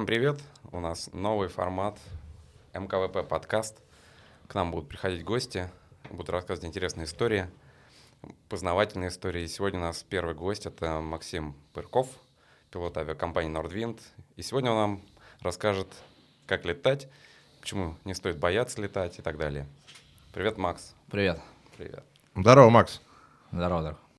Всем привет! У нас новый формат МКВП подкаст. К нам будут приходить гости, будут рассказывать интересные истории, познавательные истории. сегодня у нас первый гость — это Максим Пырков, пилот авиакомпании Nordwind. И сегодня он нам расскажет, как летать, почему не стоит бояться летать и так далее. Привет, Макс. Привет. Привет. Здорово, Макс. Здорово, здорово.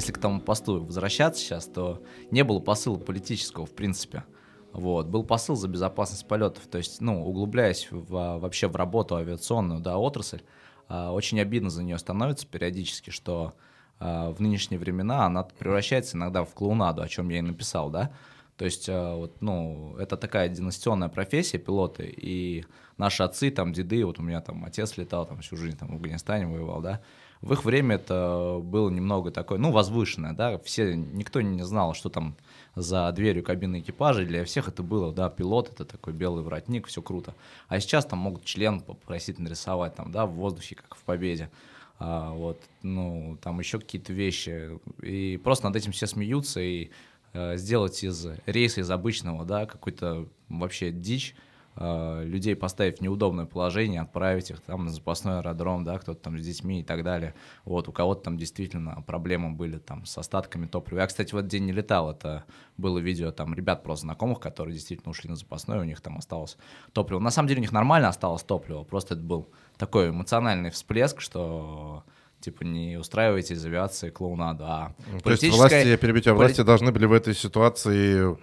Если к тому посту возвращаться сейчас, то не было посыла политического, в принципе. Вот. Был посыл за безопасность полетов. То есть, ну, углубляясь в, вообще в работу авиационную, да, отрасль, а, очень обидно за нее становится периодически, что а, в нынешние времена она превращается иногда в клоунаду, о чем я и написал, да. То есть, а, вот, ну, это такая династионная профессия, пилоты, и наши отцы, там, деды, вот у меня там отец летал, там, всю жизнь там в Афганистане воевал, да, в их время это было немного такое, ну, возвышенное, да, все, никто не знал, что там за дверью кабины экипажа, для всех это было, да, пилот, это такой белый воротник, все круто. А сейчас там могут член попросить нарисовать там, да, в воздухе, как в «Победе». А, вот, ну, там еще какие-то вещи. И просто над этим все смеются, и э, сделать из рейса, из обычного, да, какой-то вообще дичь, Э, людей поставить в неудобное положение, отправить их там на запасной аэродром, да, кто-то там с детьми и так далее. Вот, у кого-то там действительно проблемы были там с остатками топлива. Я, кстати, в этот день не летал, это было видео там ребят просто знакомых, которые действительно ушли на запасной, у них там осталось топливо. На самом деле у них нормально осталось топливо, просто это был такой эмоциональный всплеск, что типа не устраивайте из авиации клоунаду, а То есть власти, я перебью тебя, власти должны были в этой ситуации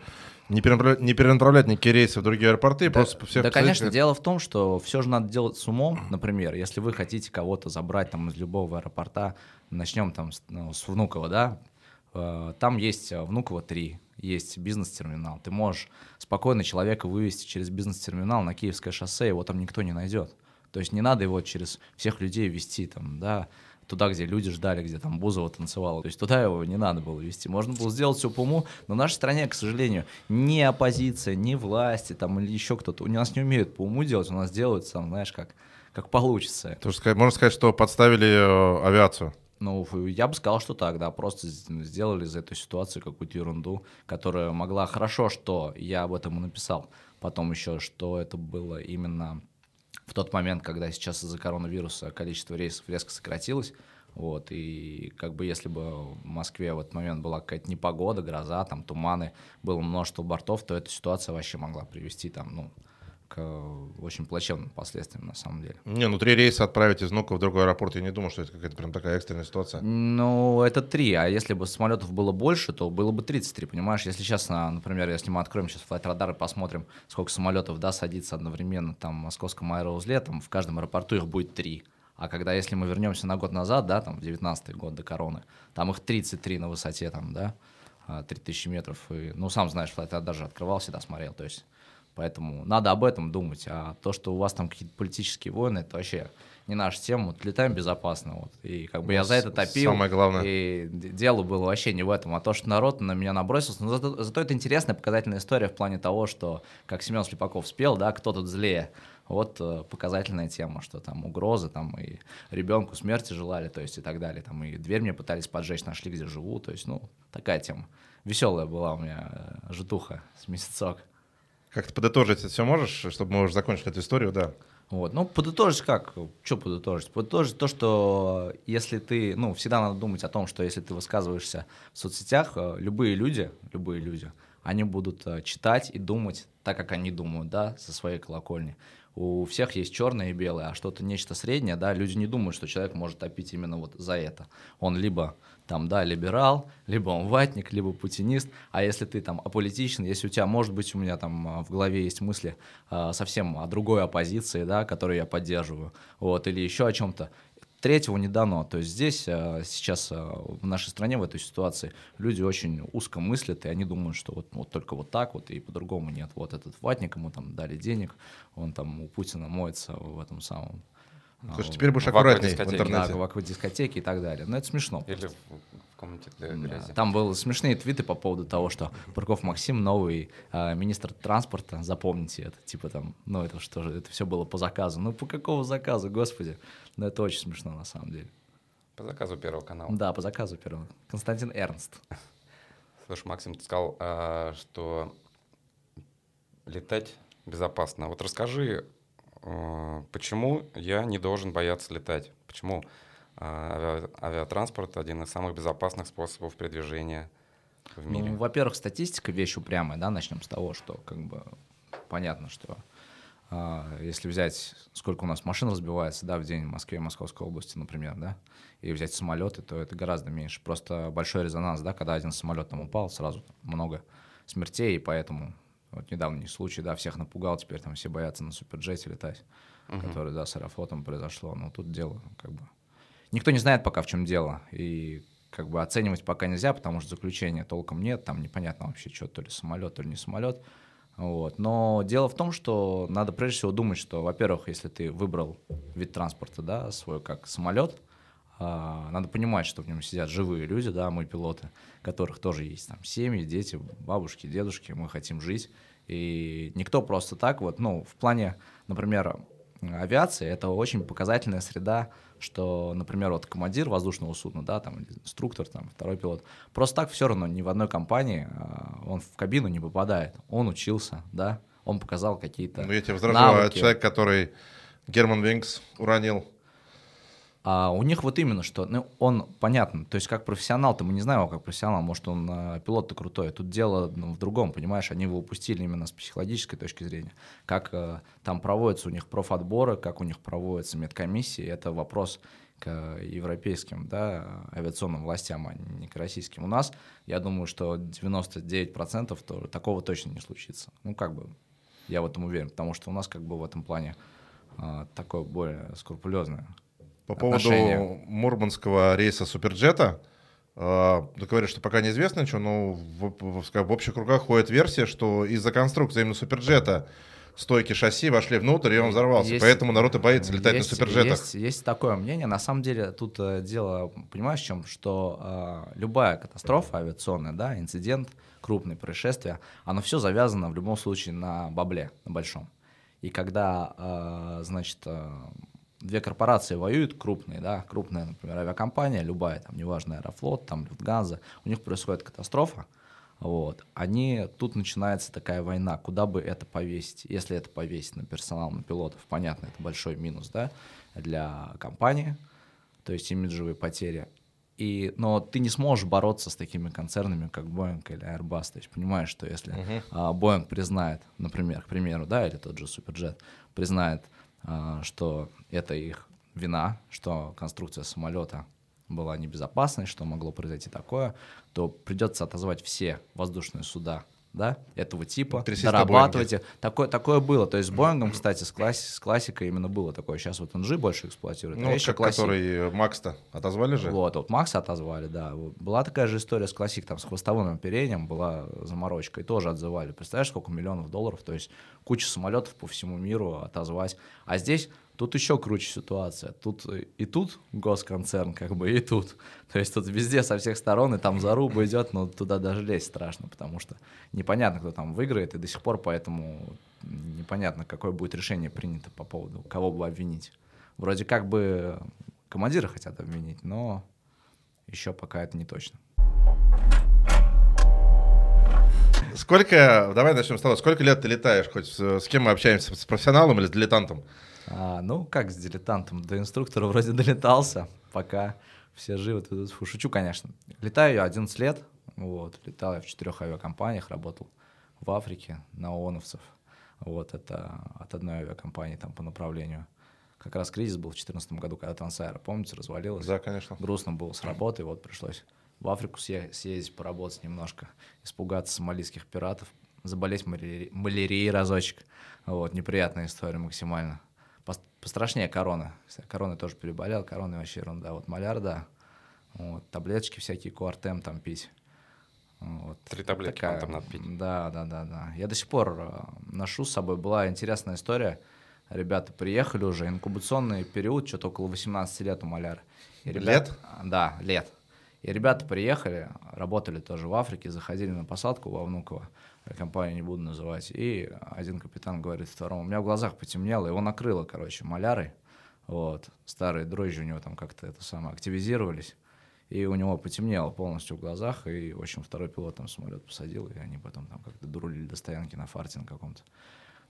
не перенаправлять, не перенаправлять никакие рейсы в другие аэропорты, да, просто всех... Да, конечно, дело в том, что все же надо делать с умом, например, если вы хотите кого-то забрать там из любого аэропорта, начнем там с, ну, с Внуково, да, э, там есть э, Внуково 3, есть бизнес-терминал, ты можешь спокойно человека вывести через бизнес-терминал на Киевское шоссе, его там никто не найдет. То есть не надо его через всех людей вести там, да, туда, где люди ждали, где там Бузова танцевала. То есть туда его не надо было вести. Можно было сделать все по уму, но в нашей стране, к сожалению, ни оппозиция, ни власти там или еще кто-то, у нас не умеют по уму делать, у нас делают сам, знаешь, как, как получится. То есть, можно сказать, что подставили э, авиацию? Ну, я бы сказал, что так, да, просто сделали из этой ситуации какую-то ерунду, которая могла... Хорошо, что я об этом и написал. Потом еще, что это было именно в тот момент, когда сейчас из-за коронавируса количество рейсов резко сократилось, вот, и как бы если бы в Москве в этот момент была какая-то непогода, гроза, там туманы, было множество бортов, то эта ситуация вообще могла привести там, ну, к очень плачевным последствиям на самом деле. Не, ну три рейса отправить из Нука в другой аэропорт, я не думаю, что это какая-то прям такая экстренная ситуация. Ну, это три, а если бы самолетов было больше, то было бы 33, понимаешь? Если сейчас, например, если мы откроем сейчас флайт-радар и посмотрим, сколько самолетов, да, садится одновременно там в московском аэроузле, там в каждом аэропорту их будет три. А когда, если мы вернемся на год назад, да, там в 19 год до короны, там их 33 на высоте, там, да, 3000 а, метров. И, ну, сам знаешь, флайт даже открывал, всегда смотрел, то есть Поэтому надо об этом думать. А то, что у вас там какие-то политические войны, это вообще не наша тема. Вот летаем безопасно. Вот. И как бы я за это топил. Самое главное. И дело было вообще не в этом, а то, что народ на меня набросился. Но зато, зато это интересная показательная история в плане того, что, как Семен Слепаков спел, да, кто тут злее. Вот э, показательная тема, что там угрозы, там и ребенку смерти желали, то есть и так далее. Там и дверь мне пытались поджечь, нашли, где живу. То есть, ну, такая тема. Веселая была у меня э, житуха с месяцок. Как-то подытожить это все можешь, чтобы мы уже закончили эту историю, да? Вот. Ну, подытожить как? Что подытожить? Подытожить то, что если ты, ну, всегда надо думать о том, что если ты высказываешься в соцсетях, э, любые люди, любые люди, они будут э, читать и думать так, как они думают, да, со своей колокольни у всех есть черное и белое, а что-то нечто среднее, да, люди не думают, что человек может топить именно вот за это. Он либо там, да, либерал, либо он ватник, либо путинист, а если ты там аполитичен, если у тебя, может быть, у меня там а, в голове есть мысли э, совсем о другой оппозиции, да, которую я поддерживаю, вот, или еще о чем-то, третьего не дано. То есть здесь а, сейчас в нашей стране в этой ситуации люди очень узко мыслят, и они думают, что вот, вот только вот так вот, и по-другому нет. Вот этот ватник, ему там дали денег, он там у Путина моется в этом самом Слушай, теперь будешь аккуратнее в интернете. Да, в аквадискотеке и так далее. Но это смешно. Или комнате для грязи. Там были смешные твиты по поводу того, что Парков Максим новый э, министр транспорта, запомните это, типа там, ну это что же, это все было по заказу. Ну по какому заказу, господи? Ну это очень смешно на самом деле. По заказу Первого канала. Да, по заказу первого. Константин Эрнст. Слушай, Максим, ты сказал, а, что летать безопасно. Вот расскажи, почему я не должен бояться летать? Почему а, авиатранспорт один из самых безопасных способов передвижения в мире? Ну, во-первых, статистика вещь упрямая, да, начнем с того, что как бы понятно, что если взять, сколько у нас машин разбивается, да, в день в Москве, Московской области, например, да, и взять самолеты, то это гораздо меньше. Просто большой резонанс, да, когда один самолет там упал, сразу много смертей, и поэтому вот недавний случай, да, всех напугал, теперь там все боятся на суперджете летать, uh-huh. который, да, с аэрофлотом произошло. Но тут дело как бы... Никто не знает пока, в чем дело, и как бы оценивать пока нельзя, потому что заключения толком нет, там непонятно вообще, что то ли самолет, то ли не самолет. Вот. Но дело в том, что надо прежде всего думать, что, во-первых, если ты выбрал вид транспорта, да, свой как самолет, надо понимать, что в нем сидят живые люди, да, мы пилоты, которых тоже есть там семьи, дети, бабушки, дедушки, мы хотим жить. И никто просто так вот, ну, в плане, например, авиации, это очень показательная среда, что, например, вот командир воздушного судна, да, там, инструктор, там, второй пилот, просто так все равно ни в одной компании а, он в кабину не попадает. Он учился, да, он показал какие-то Ну, я тебе возражаю, человек, который Герман Винкс уронил а у них вот именно что, ну, он, понятно, то есть как профессионал-то мы не знаем его как профессионал, может, он э, пилот-то крутой. Тут дело ну, в другом, понимаешь, они его упустили именно с психологической точки зрения. Как э, там проводятся у них профотборы, как у них проводятся медкомиссии, это вопрос к европейским да, авиационным властям, а не к российским. У нас, я думаю, что 99% то, такого точно не случится. Ну, как бы, я в этом уверен, потому что у нас как бы в этом плане э, такое более скрупулезное по поводу мурманского рейса Суперджета, э, ты говоришь, что пока неизвестно ничего, но в, в, в общих кругах ходит версия, что из-за конструкции именно Суперджета стойки шасси вошли внутрь, и он взорвался. Есть, Поэтому народ и боится летать есть, на суперджетах. Есть, есть такое мнение. На самом деле тут э, дело, понимаешь, в чем? Что э, любая катастрофа авиационная, да, инцидент, крупное происшествие, оно все завязано в любом случае на бабле, на большом. И когда, э, значит, э, две корпорации воюют крупные, да, крупная, например, авиакомпания, любая, там, неважно, Аэрофлот, там, Люфтганза, у них происходит катастрофа, вот, они, тут начинается такая война, куда бы это повесить, если это повесить на персонал, на пилотов, понятно, это большой минус, да, для компании, то есть имиджевые потери, и, но ты не сможешь бороться с такими концернами, как Boeing или Airbus. То есть понимаешь, что если uh-huh. а, Boeing признает, например, к примеру, да, или тот же Superjet признает что это их вина, что конструкция самолета была небезопасной, что могло произойти такое, то придется отозвать все воздушные суда да, этого типа, Трясись дорабатывайте. Такое, такое было. То есть с Боингом, кстати, с, класс, с классикой именно было такое. Сейчас вот NG больше эксплуатирует. Ну, а как, классик. который Макс-то отозвали же? Вот, вот Макса отозвали, да. Была такая же история с классик, там, с хвостовым оперением была заморочка, и тоже отзывали. Представляешь, сколько миллионов долларов, то есть куча самолетов по всему миру отозвать. А здесь Тут еще круче ситуация. Тут и тут госконцерн, как бы, и тут. То есть тут везде со всех сторон, и там заруба идет, но туда даже лезть страшно, потому что непонятно, кто там выиграет, и до сих пор поэтому непонятно, какое будет решение принято по поводу, кого бы обвинить. Вроде как бы командира хотят обвинить, но еще пока это не точно. Сколько, давай начнем с того, сколько лет ты летаешь, хоть с кем мы общаемся, с профессионалом или с дилетантом? А, ну, как с дилетантом? До инструктора вроде долетался, пока все живы. Фу, шучу, конечно. Летаю я 11 лет. Вот, летал я в четырех авиакомпаниях, работал в Африке на ООНовцев. Вот, это от одной авиакомпании там по направлению. Как раз кризис был в 2014 году, когда Трансайра, помните, развалилась. Да, конечно. Грустно было с работы, вот пришлось в Африку съездить, поработать немножко, испугаться сомалийских пиратов, заболеть маляри... малярией разочек. Вот, неприятная история максимально пострашнее корона. Корона тоже переболел, корона вообще ерунда. Вот маляр, да. Вот, таблеточки всякие, куартем там пить. Вот. Три таблетки Такая, там надо пить. Да, да, да, да. Я до сих пор э, ношу с собой. Была интересная история. Ребята приехали уже, инкубационный период, что-то около 18 лет у маляра. И ребят, лет? Да, лет. И ребята приехали, работали тоже в Африке, заходили на посадку во Внуково, компанию не буду называть, и один капитан говорит второму, у меня в глазах потемнело, его накрыло, короче, малярой, вот, старые дрожжи у него там как-то это самое активизировались, и у него потемнело полностью в глазах, и, в общем, второй пилот там самолет посадил, и они потом там как-то дурулили до стоянки на фарте на каком-то.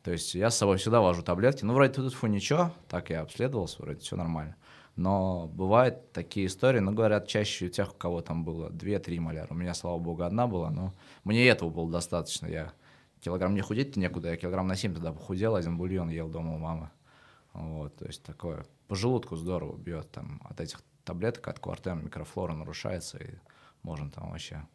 То есть я с собой всегда вожу таблетки. Ну, вроде тут фу ничего, так я обследовался, вроде все нормально. Но бывают такие истории, ну, говорят, чаще у тех, у кого там было 2-3 маляра. У меня, слава богу, одна была, но мне этого было достаточно. Я килограмм не худеть-то некуда, я килограмм на 7 тогда похудел, один бульон ел дома у мамы. Вот, то есть такое по желудку здорово бьет там от этих таблеток, от квартем микрофлора нарушается, и можно там вообще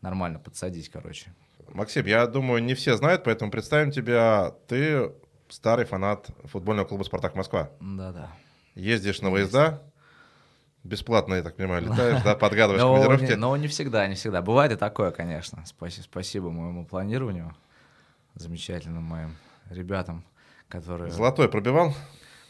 нормально подсадить, короче. Максим, я думаю, не все знают, поэтому представим тебя. Ты старый фанат футбольного клуба «Спартак Москва». Да-да. Ездишь на выезда, бесплатно, я так понимаю, летаешь, да, подгадываешь командировки. Но не всегда, не всегда. Бывает и такое, конечно. Спасибо моему планированию, замечательным моим ребятам, которые... Золотой пробивал?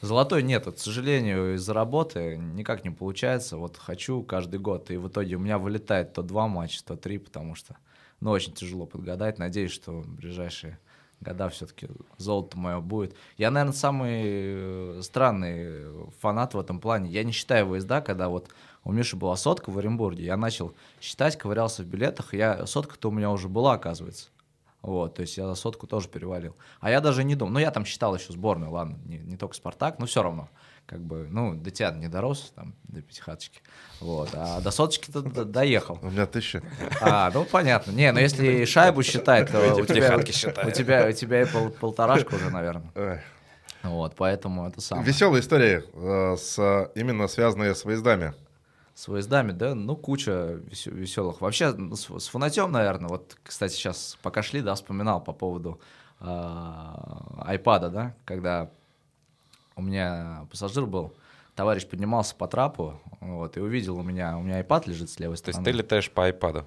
Золотой нет, к сожалению, из-за работы никак не получается. Вот хочу каждый год, и в итоге у меня вылетает то два матча, то три, потому что, ну, очень тяжело подгадать. Надеюсь, что в ближайшие года все-таки золото мое будет. Я, наверное, самый э, странный фанат в этом плане. Я не считаю выезда, когда вот у Миши была сотка в Оренбурге, я начал считать, ковырялся в билетах, я сотка-то у меня уже была, оказывается. Вот, то есть я за сотку тоже перевалил. А я даже не думал. Ну, я там считал еще сборную, ладно, не, не только Спартак, но все равно. Как бы, ну, до тебя не дорос, там, до пятихаточки. Вот. А до соточки-то доехал. У меня тысяча. А, ну понятно. Не, ну если шайбу считать, то у тебя, у тебя, у тебя и пол, полторашка уже, наверное. Вот, поэтому это самое. Веселые истории, э, с, именно связанные с выездами. С выездами, да, ну, куча веселых. Вообще, ну, с, с фанатем, наверное, вот, кстати, сейчас пока шли, да, вспоминал по поводу э, айпада, да, когда у меня пассажир был, товарищ поднимался по трапу, вот, и увидел у меня, у меня iPad лежит с левой стороны. То есть ты летаешь по iPad?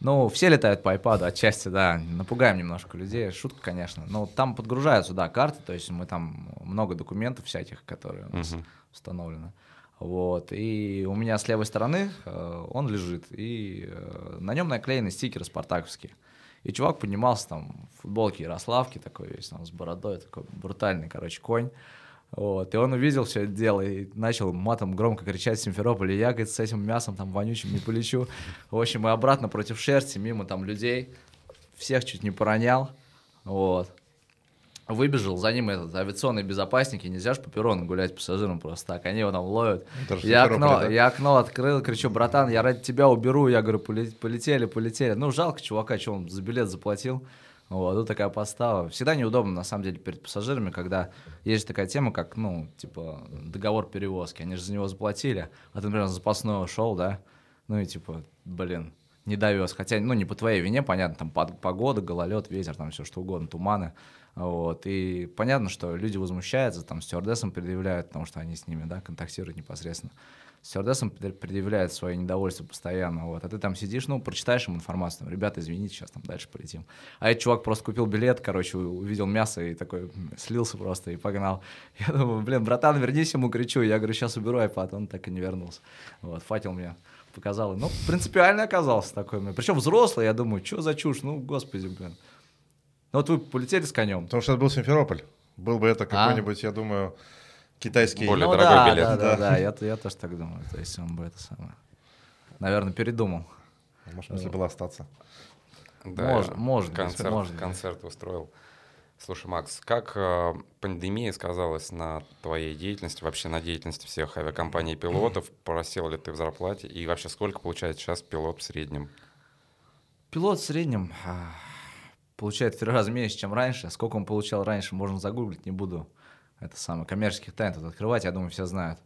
Ну, все летают по iPad, отчасти, да, напугаем немножко людей, шутка, конечно. Но там подгружаются, да, карты, то есть мы там много документов всяких, которые у нас uh-huh. установлены. Вот. И у меня с левой стороны э, он лежит, и э, на нем наклеены стикеры спартаковские. И чувак поднимался там в футболке Ярославки, такой весь там с бородой, такой брутальный, короче, конь. Вот, и он увидел все это дело и начал матом громко кричать в Симферополе, я, говорит, с этим мясом там вонючим не полечу. В общем, и обратно против шерсти, мимо там людей, всех чуть не поронял, вот выбежал, за ним этот авиационный безопасник, и нельзя же по перрону гулять пассажирам просто так, они его там ловят. Я окно, да? я окно открыл, кричу, братан, я ради тебя уберу, я говорю, полетели, полетели. Ну, жалко чувака, что он за билет заплатил. Вот, тут такая подстава. Всегда неудобно, на самом деле, перед пассажирами, когда есть такая тема, как, ну, типа, договор перевозки. Они же за него заплатили, а ты, например, запасной ушел, да, ну и типа, блин, не довез. Хотя, ну, не по твоей вине, понятно, там погода, гололед, ветер, там все что угодно, туманы. Вот. И понятно, что люди возмущаются, там, стюардессам предъявляют, потому что они с ними, да, контактируют непосредственно. Стюардессам предъявляют свое недовольство постоянно, вот. А ты там сидишь, ну, прочитаешь им информацию, там, ребята, извините, сейчас там дальше полетим. А этот чувак просто купил билет, короче, увидел мясо и такой слился просто и погнал. Я думаю, блин, братан, вернись ему, кричу. Я говорю, сейчас уберу iPad, он так и не вернулся. Вот, фатил мне показал. Ну, принципиально оказался такой. Причем взрослый, я думаю, что за чушь, ну, господи, блин. Ну вот вы полетели с конем. Потому что это был Симферополь. Был бы это а? какой-нибудь, а? я думаю, китайский... Более ну, дорогой да, билет. Да, да, да, я, я тоже так думаю. То есть он бы это самое... Наверное, передумал. Может, если было остаться. Да, может, может концерт, может концерт устроил. Слушай, Макс, как э, пандемия сказалась на твоей деятельности, вообще на деятельности всех авиакомпаний и пилотов? Просел ли ты в зарплате? И вообще сколько получает сейчас пилот в среднем? Пилот в среднем а, получает в три раза меньше, чем раньше. Сколько он получал раньше, можно загуглить, не буду. Это самое, коммерческих тут открывать, я думаю, все знают.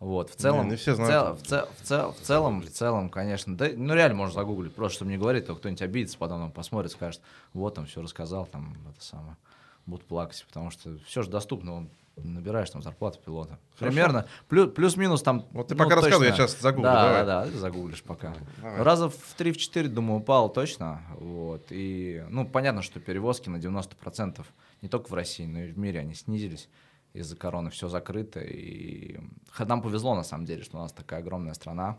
Вот, в целом, не, не все знают. В, цел, в, цел, в, целом, в целом, конечно, да, ну реально можно загуглить, просто чтобы не говорить, то кто-нибудь обидится, потом он посмотрит, скажет, вот там все рассказал, там это самое, будут плакать, потому что все же доступно, он набираешь там зарплату пилота. Хорошо. Примерно. Плюс, плюс-минус там. Вот ты ну, пока рассказывай, я сейчас загуглю. Да, давай. да, да, ты загуглишь пока. Давай. Раза в 3-4, думаю, упал точно. Вот. И, ну, понятно, что перевозки на 90% не только в России, но и в мире они снизились. Из-за короны все закрыто. И нам повезло, на самом деле, что у нас такая огромная страна.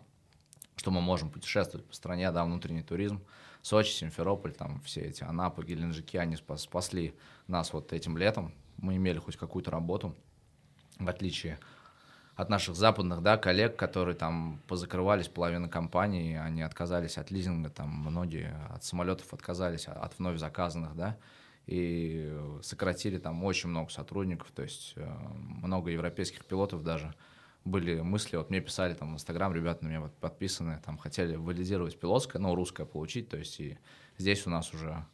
что мы можем путешествовать по стране, да, внутренний туризм. Сочи, Симферополь, там все эти Анапы, Геленджики, они спасли нас вот этим летом. Мы имели хоть какую-то работу, в отличие от наших западных, да, коллег, которые там позакрывались, половина компаний, они отказались от лизинга, там многие от самолетов отказались, от вновь заказанных, да, и сократили там очень много сотрудников, то есть э, много европейских пилотов даже были мысли, вот мне писали там в Инстаграм, ребята на меня подписаны, там хотели валидировать пилотское, ну, русское получить, то есть и здесь у нас уже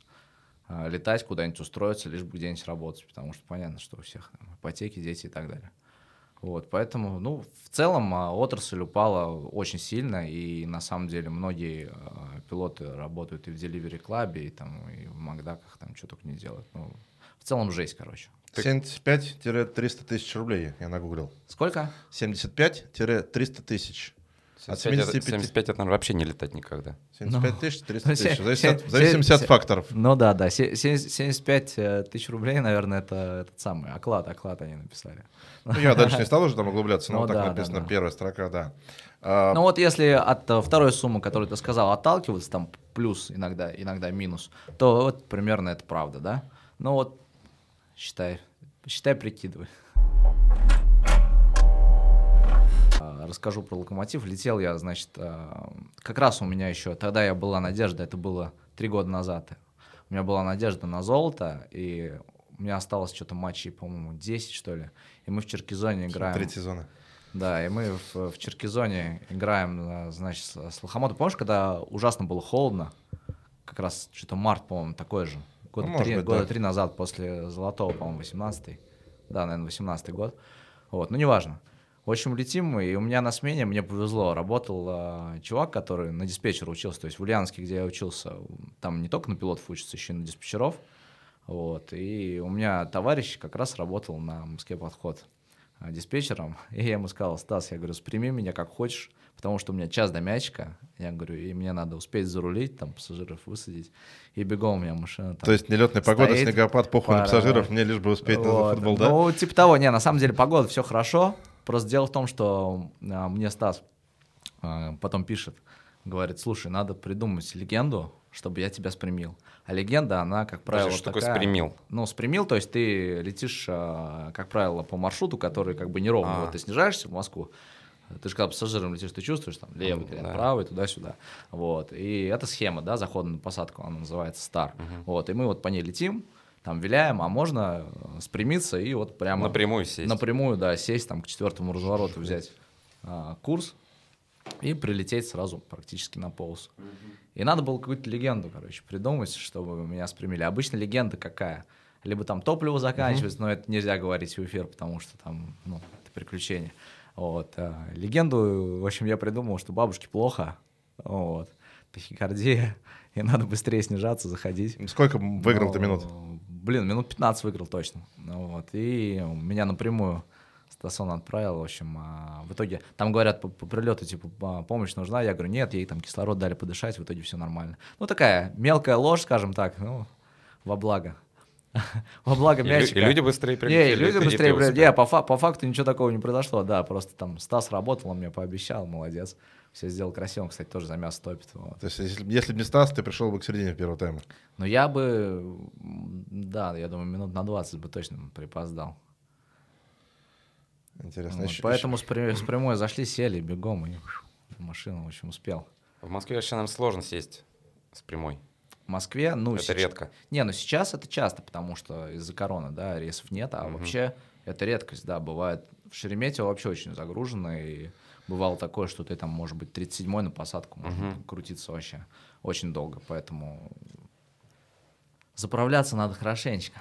э, летать, куда-нибудь устроиться, лишь бы где-нибудь работать, потому что понятно, что у всех там, ипотеки, дети и так далее. Вот, поэтому, ну, в целом а, отрасль упала очень сильно, и на самом деле многие э, пилоты работают и в Delivery Club, и, там, и в Макдаках, там, что только не делают. Ну, в целом жесть, короче. 75-300 тысяч рублей я нагуглил. Сколько? 75-300 тысяч. 75, 75... 75 это, наверное, вообще не летать никогда. 75 ну, тысяч, 300 тысяч. Зависит, зависит от факторов. Ну да, да. 75 э, тысяч рублей, наверное, это этот самый оклад. Оклад они написали. Ну, я дальше не стал уже там углубляться, но ну, вот так да, написано, да, да. первая строка, да. А... Ну вот если от э, второй суммы, которую ты сказал, отталкиваться, там плюс иногда, иногда минус, то вот примерно это правда, да? Ну вот, считай, считай, прикидывай. Расскажу про локомотив. Летел я, значит, э, как раз у меня еще, тогда я была надежда, это было три года назад. У меня была надежда на золото, и у меня осталось что-то матчей, по-моему, 10, что ли. И мы в Черкизоне играем. Третий сезона. Да, и мы в, в Черкизоне играем, э, значит, с Лохомотом. Помнишь, когда ужасно было холодно? Как раз что-то март, по-моему, такой же. Года, ну, три, быть, года да. три назад после Золотого, по-моему, 18-й. Да, наверное, 18-й год. Вот, ну неважно. В общем, летим мы, и у меня на смене, мне повезло, работал э, чувак, который на диспетчера учился, то есть в Ульяновске, где я учился, там не только на пилотов учатся, еще и на диспетчеров. Вот, и у меня товарищ как раз работал на Москве подход э, диспетчером, и я ему сказал, Стас, я говорю, сприми меня как хочешь, потому что у меня час до мячика, я говорю, и мне надо успеть зарулить, там, пассажиров высадить, и бегом у меня машина там То есть нелетная погода, снегопад, похуй пара... на пассажиров, мне лишь бы успеть вот. на футбол, да? Ну, типа того, не, на самом деле погода, все хорошо, Просто дело в том, что а, мне Стас а, потом пишет, говорит, слушай, надо придумать легенду, чтобы я тебя спрямил. А легенда, она, как правило, Что такая, такое спрямил? Ну, спрямил, то есть ты летишь, а, как правило, по маршруту, который как бы неровный. А. Вот ты снижаешься в Москву, ты же когда пассажиром летишь, ты чувствуешь там левый крен, да. правый, туда-сюда. Вот. И это схема, да, захода на посадку, она называется Star. Угу. Вот. И мы вот по ней летим, там виляем, а можно э, спрямиться и вот прямо... Напрямую сесть. Напрямую, да, сесть там к четвертому развороту, взять а, курс и прилететь сразу практически на полос. И надо было какую-то легенду, короче, придумать, чтобы меня спрямили. Обычно легенда какая? Либо там топливо заканчивается, но это нельзя говорить в эфир, потому что там, ну, это приключение. Вот. А, легенду, в общем, я придумал, что бабушке плохо, вот, тахикардия, и надо быстрее снижаться, заходить. Сколько выиграл ты минут? Блин, минут 15 выиграл точно. Вот. И меня напрямую Стасон отправил, в общем, а в итоге, там говорят по, по прилету, типа, помощь нужна, я говорю, нет, ей там кислород дали подышать, в итоге все нормально. Ну, такая мелкая ложь, скажем так, ну, во благо. Во благо мячика. И люди быстрее прилетели. Не, люди быстрее прилетели. По, по факту ничего такого не произошло, да, просто там Стас работал, он мне пообещал, молодец. Все сделал красиво, кстати, тоже за мясо топит. Вот. То есть, если, если бы не Стас, ты пришел бы к середине первого тайма? Ну, я бы, да, я думаю, минут на 20 бы точно припоздал. Интересно. Вот, еще, поэтому еще... С прямой зашли, сели, бегом, и в машину, в общем, успел. В Москве вообще нам сложно сесть с прямой. В Москве, ну... Это сейчас, редко. Не, ну сейчас это часто, потому что из-за короны, да, рейсов нет, а угу. вообще это редкость, да, бывает. В Шереметьево вообще очень загружено, и бывало такое, что ты там, может быть, 37-й на посадку, можно угу. крутиться вообще очень долго, поэтому заправляться надо хорошенечко.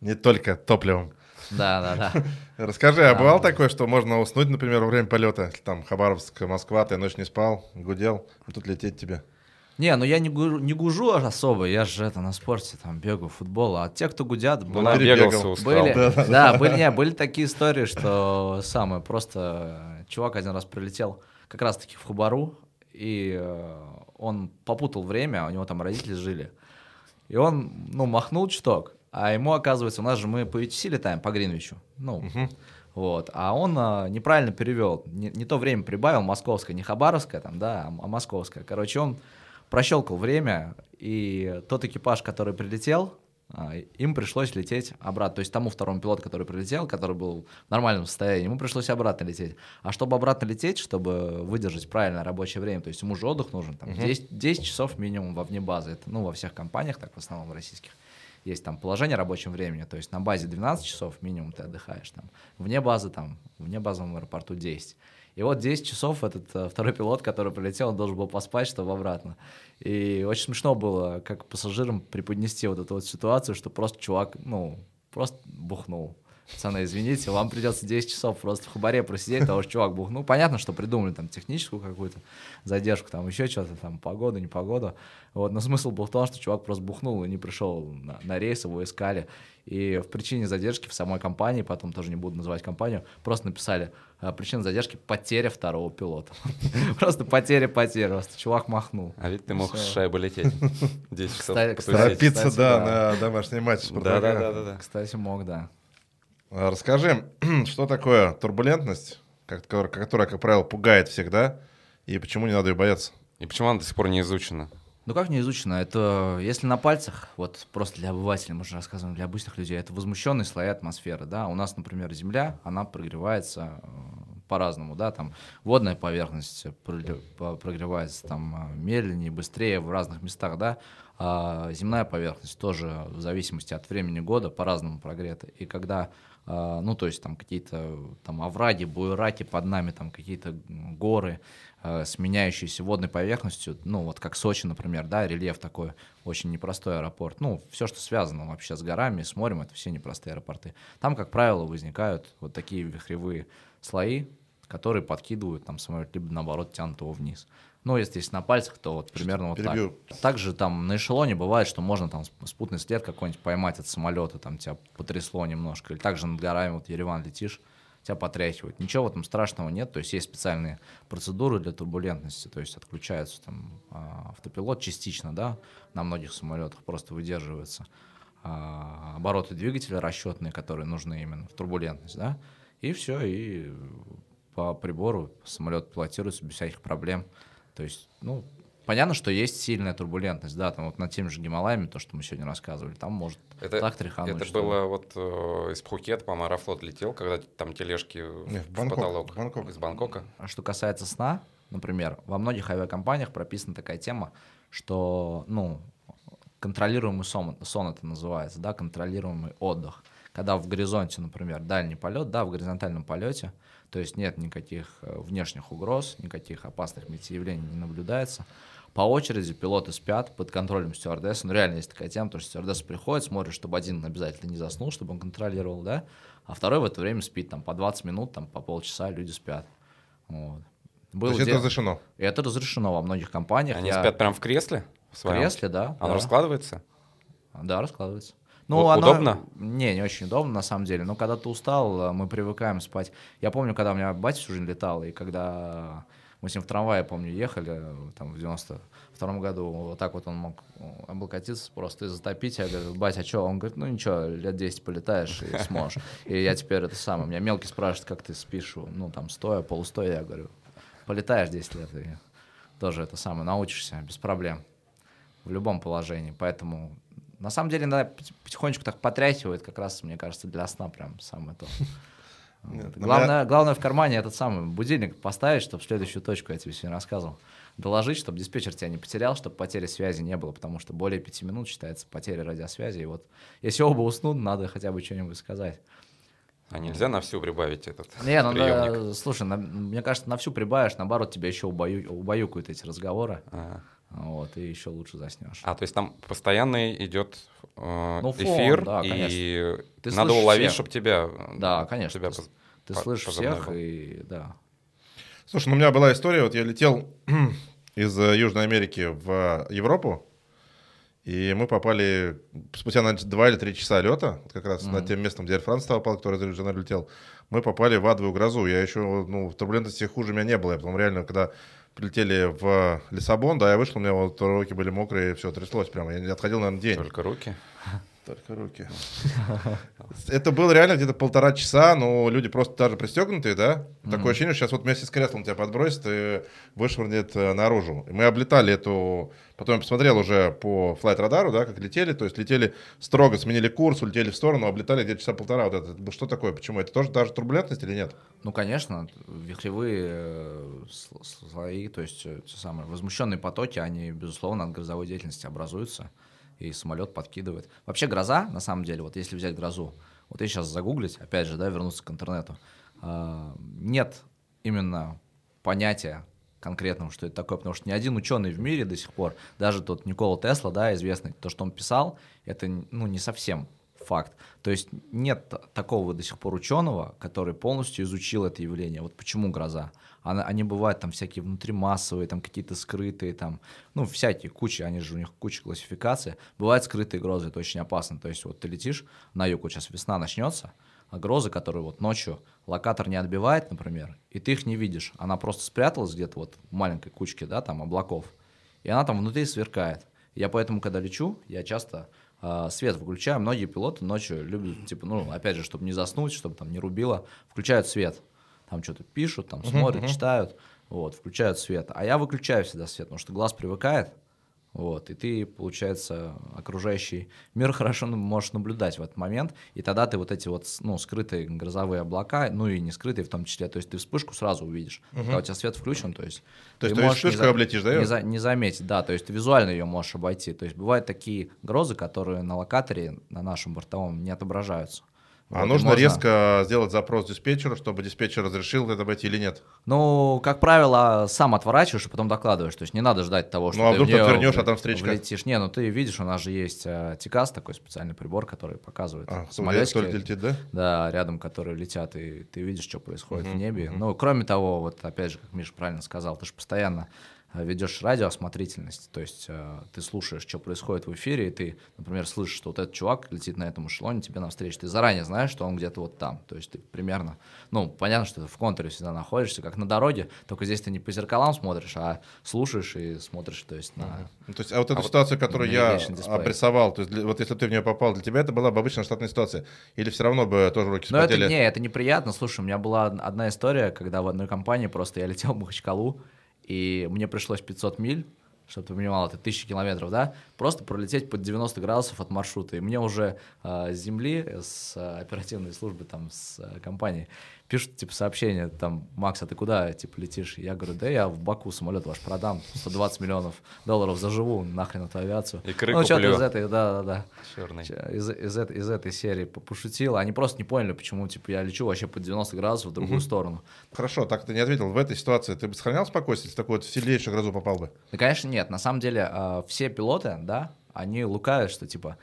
Не только топливом. Да, да, да. Расскажи, а бывало такое, что можно уснуть, например, во время полета? Там Хабаровск, Москва, ты ночь не спал, гудел, а тут лететь тебе. Не, ну я не, гужу, не гужу особо, я же это на спорте, там, бегаю, футбол, а те, кто гудят, ну, была... бегался, устал. Были, да, да, да, были, не, были такие истории, что самое, просто чувак один раз прилетел как раз-таки в Хабару, и э, он попутал время, у него там родители жили, и он, ну, махнул чуток, а ему, оказывается, у нас же мы по UTC летаем, по Гринвичу, ну, угу. Вот. А он а, неправильно перевел, не, не то время прибавил, московское, не хабаровское там, да, а, московское. Короче, он прощелкал время, и тот экипаж, который прилетел, им пришлось лететь обратно. То есть тому второму пилоту, который прилетел, который был в нормальном состоянии, ему пришлось обратно лететь. А чтобы обратно лететь, чтобы выдержать правильное рабочее время, то есть ему же отдых нужен, там, 10, 10 часов минимум во вне базы. Это, ну, во всех компаниях, так в основном российских есть там положение о рабочем времени, то есть на базе 12 часов минимум ты отдыхаешь, там, вне базы, там, вне базовом аэропорту 10. И вот 10 часов этот э, второй пилот, который прилетел, он должен был поспать, чтобы обратно. И очень смешно было, как пассажирам преподнести вот эту вот ситуацию, что просто чувак, ну, просто бухнул. Пацаны, извините, вам придется 10 часов просто в хабаре просидеть, того что чувак бухнул. Ну, понятно, что придумали там техническую какую-то задержку, там еще что-то, там погоду, не погоду. Вот, но смысл был в том, что чувак просто бухнул и не пришел на, на рейс, его искали. И в причине задержки в самой компании, потом тоже не буду называть компанию, просто написали а, причина задержки — потеря второго пилота. Просто потеря потеря, просто чувак махнул. А ведь ты мог с шайбы лететь 10 часов. Торопиться, да, на домашний матч Да, да, да, да. Кстати, мог, да. Расскажи, что такое турбулентность, которая, как правило, пугает всегда, и почему не надо ее бояться? И почему она до сих пор не изучена? Ну как не изучено? Это если на пальцах, вот просто для обывателей, мы же рассказываем, для обычных людей, это возмущенные слои атмосферы, да. У нас, например, Земля, она прогревается э, по-разному, да, там водная поверхность прогревается там э, медленнее, быстрее в разных местах, да, а земная поверхность тоже в зависимости от времени года по-разному прогрета. И когда ну, то есть там какие-то там овраги, буераки под нами, там какие-то горы э, с меняющейся водной поверхностью, ну, вот как Сочи, например, да, рельеф такой, очень непростой аэропорт. Ну, все, что связано вообще с горами, с морем, это все непростые аэропорты. Там, как правило, возникают вот такие вихревые слои, которые подкидывают там самолет, либо наоборот тянут его вниз. Ну, если есть на пальцах, то вот примерно вот так. Также там на эшелоне бывает, что можно там спутный след какой-нибудь поймать от самолета, там тебя потрясло немножко. Или также над горами, вот Ереван летишь, тебя потряхивает. Ничего в этом страшного нет, то есть есть специальные процедуры для турбулентности, то есть отключается там а, автопилот частично, да, на многих самолетах просто выдерживается а, обороты двигателя расчетные, которые нужны именно в турбулентность, да, и все, и по прибору самолет пилотируется без всяких проблем. То есть, ну, понятно, что есть сильная турбулентность, да, там вот над теми же Гималаями, то, что мы сегодня рассказывали, там может это, так тряхануть. Это было вот э, из Пхукета, по-моему, Аэрофлот летел, когда там тележки Не, в, Бангкок, потолок. Бангкок. Из Бангкока. А что касается сна, например, во многих авиакомпаниях прописана такая тема, что, ну, контролируемый сон, сон это называется, да, контролируемый отдых. Когда в горизонте, например, дальний полет, да, в горизонтальном полете, то есть нет никаких э, внешних угроз, никаких опасных метеоявлений не наблюдается. По очереди пилоты спят под контролем стюардессы. Ну, реально есть такая тема, потому что стюардесса приходит, смотрит, чтобы один обязательно не заснул, чтобы он контролировал, да, а второй в это время спит, там, по 20 минут, там, по полчаса люди спят. Вот. Было То есть это разрешено? Это разрешено во многих компаниях. Они Я... спят прямо в кресле? В, в кресле, да. Оно да. раскладывается? Да, раскладывается. Ну, оно... Удобно? Не, не очень удобно, на самом деле. Но когда ты устал, э, мы привыкаем спать. Я помню, когда у меня батя всю жизнь летал, и когда мы с ним в трамвае, помню, ехали, там, в 92 году, вот так вот он мог облокотиться просто и затопить. Я говорю, батя, а что? Он говорит, ну ничего, лет 10 полетаешь и сможешь. И я теперь это самое. Меня мелкий спрашивает, как ты спишь, ну, там, стоя, полустоя. Я говорю, полетаешь 10 лет, и тоже это самое, научишься без проблем в любом положении. Поэтому на самом деле, иногда потихонечку так потряхивает, как раз, мне кажется, для сна прям самое то. Нет, главное, меня... главное в кармане этот самый будильник поставить, чтобы следующую точку я тебе сегодня рассказывал. Доложить, чтобы диспетчер тебя не потерял, чтобы потери связи не было, потому что более пяти минут считается потеря радиосвязи. И вот если оба уснут, надо хотя бы что-нибудь сказать. А нельзя на всю прибавить этот Не, ну да, слушай, на, мне кажется, на всю прибавишь, наоборот, тебя еще убаю, убаюкают эти разговоры. Ага. Вот, и еще лучше заснешь. А, то есть там постоянно идет э, ну, фон, эфир, да, и Ты надо уловить, чтобы тебя... Да, конечно. Тебя ты, поз... ты слышишь всех, и да. Слушай, ну у меня была история, вот я летел из Южной Америки в Европу, и мы попали спустя на два или три часа лета, вот как раз mm-hmm. над тем местом, где Air France попал, который из Рио летел, мы попали в адовую грозу. Я еще, ну, в турбулентности хуже меня не было. Я потом реально, когда прилетели в Лиссабон, да, я вышел, у меня вот руки были мокрые, все тряслось прямо. Я отходил, наверное, день. Только руки? Только руки. Это было реально где-то полтора часа, но люди просто даже пристегнутые, да? Такое ощущение, что сейчас вот вместе с креслом тебя подбросит и вышвырнет э, наружу. И мы облетали эту... Потом я посмотрел уже по флайт-радару, да, как летели. То есть летели строго, сменили курс, улетели в сторону, облетали где-то часа полтора. Вот это что такое? Почему? Это тоже даже турбулентность или нет? Ну, конечно, вихревые э, слои, то есть э, те самые возмущенные потоки, они, безусловно, от грозовой деятельности образуются и самолет подкидывает. Вообще гроза, на самом деле, вот если взять грозу, вот я сейчас загуглить, опять же, да, вернуться к интернету, э, нет именно понятия конкретного, что это такое, потому что ни один ученый в мире до сих пор, даже тот Никола Тесла, да, известный, то, что он писал, это, ну, не совсем факт. То есть нет такого до сих пор ученого, который полностью изучил это явление. Вот почему гроза? Она, они бывают там всякие внутримассовые, там какие-то скрытые, там, ну, всякие, куча, они же у них куча классификации. Бывают скрытые грозы, это очень опасно. То есть вот ты летишь на юг, вот сейчас весна начнется, а грозы, которые вот ночью локатор не отбивает, например, и ты их не видишь. Она просто спряталась где-то вот в маленькой кучке, да, там облаков, и она там внутри сверкает. Я поэтому, когда лечу, я часто э, свет выключаю. Многие пилоты ночью любят, типа, ну, опять же, чтобы не заснуть, чтобы там не рубило, включают свет. Там что-то пишут, там смотрят, uh-huh. читают, вот, включают свет. А я выключаю всегда свет, потому что глаз привыкает, вот, и ты, получается, окружающий мир хорошо можешь наблюдать в этот момент, и тогда ты вот эти вот, ну, скрытые грозовые облака, ну и не скрытые в том числе, то есть ты вспышку сразу увидишь, угу. когда у тебя свет включен, то есть... То есть ты можешь вспышку не, облетишь, да? Не, за, не заметить, да, то есть ты визуально ее можешь обойти, то есть бывают такие грозы, которые на локаторе, на нашем бортовом не отображаются. А вот, нужно можно... резко сделать запрос диспетчеру, чтобы диспетчер разрешил это обойти или нет? Ну, как правило, сам отворачиваешь и потом докладываешь. То есть не надо ждать того, что ну, а ты вдруг ты отвернешь, а там встречка? Влетишь. Не, ну ты видишь, у нас же есть э, ТИКАС, такой специальный прибор, который показывает а, самолетики. летит, да? Да, рядом, которые летят, и ты видишь, что происходит uh-huh, в небе. Uh-huh. Ну, кроме того, вот опять же, как Миша правильно сказал, ты же постоянно ведешь радиоосмотрительность, то есть э, ты слушаешь, что происходит в эфире, и ты, например, слышишь, что вот этот чувак летит на этом эшелоне тебе навстречу, ты заранее знаешь, что он где-то вот там, то есть ты примерно, ну, понятно, что ты в контуре всегда находишься, как на дороге, только здесь ты не по зеркалам смотришь, а слушаешь и смотришь, то есть на... Ну, то есть, а вот эту а ситуацию, вот, которую я обрисовал, то есть для, вот если ты в нее попал, для тебя это была бы обычная штатная ситуация, или все равно бы тоже руки Ну, это, не, это неприятно, слушай, у меня была одна история, когда в одной компании просто я летел в Махачкалу, и мне пришлось 500 миль, чтобы ты понимал, это тысячи километров, да, просто пролететь под 90 градусов от маршрута. И мне уже э, с земли, с э, оперативной службы, там, с э, компании, пишут, типа, сообщение, там, Макс, а ты куда, типа, летишь? Я говорю, да я в Баку самолет ваш продам, 120 миллионов долларов заживу, нахрен эту авиацию. И крыку Ну, что-то из этой, да-да-да. Черный. Из, из, из, из этой серии пошутил. Они просто не поняли, почему, типа, я лечу вообще под 90 градусов в другую угу. сторону. Хорошо, так ты не ответил. В этой ситуации ты бы сохранял спокойствие, если такой вот в сильнейшую грозу попал бы? Да, конечно, нет. На самом деле, э, все пилоты, да, они лукавят, что, типа,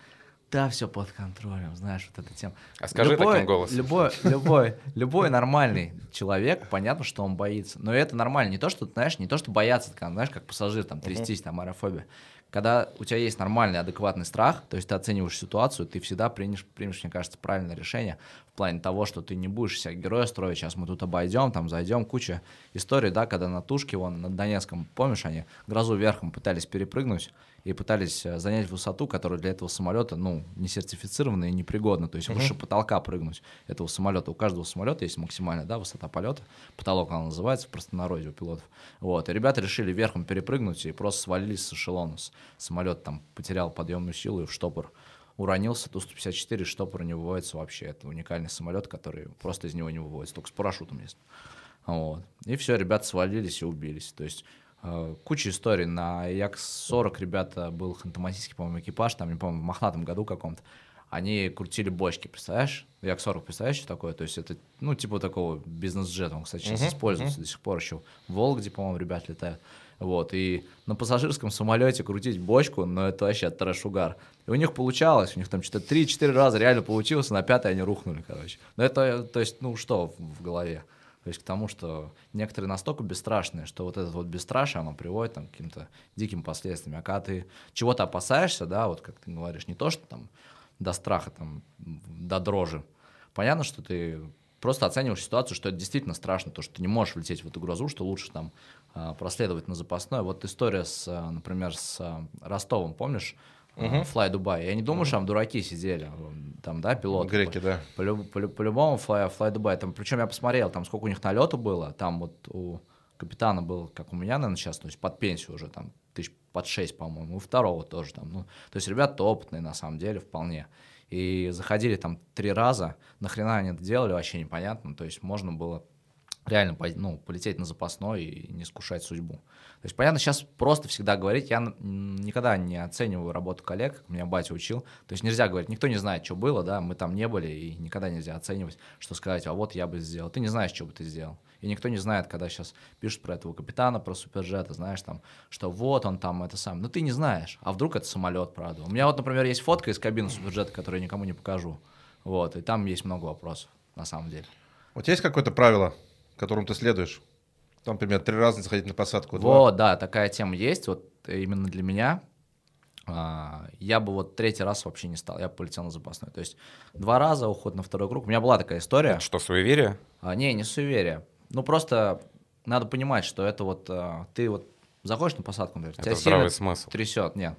да, все под контролем, знаешь, вот эта тема. А скажи любой, таким голосом. Любой, любой, любой нормальный человек, понятно, что он боится. Но это нормально. Не то, что, знаешь, не то, что бояться, знаешь, как пассажир, там, трястись, там, аэрофобия. Когда у тебя есть нормальный, адекватный страх, то есть ты оцениваешь ситуацию, ты всегда примешь, примешь, мне кажется, правильное решение в плане того, что ты не будешь себя героя строить, сейчас мы тут обойдем, там зайдем, куча историй, да, когда на Тушке, вон, над Донецком, помнишь, они грозу верхом пытались перепрыгнуть, и пытались э, занять высоту, которая для этого самолета, ну, не сертифицирована и непригодна, то есть uh-huh. выше потолка прыгнуть этого самолета. У каждого самолета есть максимальная, да, высота полета, потолок она называется в простонародье у пилотов. Вот, и ребята решили верхом перепрыгнуть и просто свалились с эшелона. Самолет там потерял подъемную силу и в штопор уронился, Ту-154 штопор не выводится вообще. Это уникальный самолет, который просто из него не выводится, только с парашютом есть. Вот. И все, ребята свалились и убились. То есть куча историй. На Як-40 ребята был хантамансийский, по-моему, экипаж, там, не помню, в мохнатом году каком-то. Они крутили бочки, представляешь? Як-40, представляешь, что такое? То есть это, ну, типа такого бизнес-джета. Он, кстати, сейчас uh-huh, используется uh-huh. до сих пор еще. В Волгде, по-моему, ребят летают. Вот, и на пассажирском самолете крутить бочку, ну, это вообще трэш-угар. И у них получалось, у них там что-то 3-4 раза реально получилось, на пятый они рухнули, короче. Но это, то есть, ну, что в голове? То есть к тому, что некоторые настолько бесстрашные, что вот это вот бесстрашие, оно приводит там, к каким-то диким последствиям. А когда ты чего-то опасаешься, да, вот как ты говоришь, не то, что там до страха, там, до дрожи. Понятно, что ты просто оцениваешь ситуацию, что это действительно страшно, то, что ты не можешь влететь в эту грозу, что лучше там а, проследовать на запасной. Вот история, с, например, с Ростовом, помнишь, угу. Fly Dubai. Я не думаю, угу. что там дураки сидели, там, да, пилоты. Греки, да. По-любому, по, по, по Fly, Fly Dubai. Там, причем я посмотрел, там сколько у них налету было, там вот у капитана был, как у меня, наверное, сейчас, то есть под пенсию уже, там, тысяч под 6, по-моему, у второго тоже там. Ну, то есть ребята опытные, на самом деле, вполне. И заходили там три раза, нахрена они это делали, вообще непонятно. То есть можно было реально ну, полететь на запасной и не скушать судьбу. То есть, понятно, сейчас просто всегда говорить, я никогда не оцениваю работу коллег, меня батя учил. То есть нельзя говорить, никто не знает, что было, да, мы там не были, и никогда нельзя оценивать, что сказать, а вот я бы сделал. Ты не знаешь, что бы ты сделал. И никто не знает, когда сейчас пишут про этого капитана, про суперджета, знаешь, там, что вот он там, это сам. Но ты не знаешь, а вдруг это самолет, правда. У меня вот, например, есть фотка из кабины суперджета, которую я никому не покажу. Вот, и там есть много вопросов, на самом деле. Тебя есть какое-то правило, которым ты следуешь? Там, например, три раза заходить на посадку. Вот, да, такая тема есть. Вот именно для меня а, я бы вот третий раз вообще не стал, я полетел на запасной. То есть два раза уход на второй круг. У меня была такая история. Это что, суеверие? А, не, не суеверие. Ну, просто надо понимать, что это вот а, ты вот заходишь на посадку, например, это тебя сильно смысл. трясет, нет,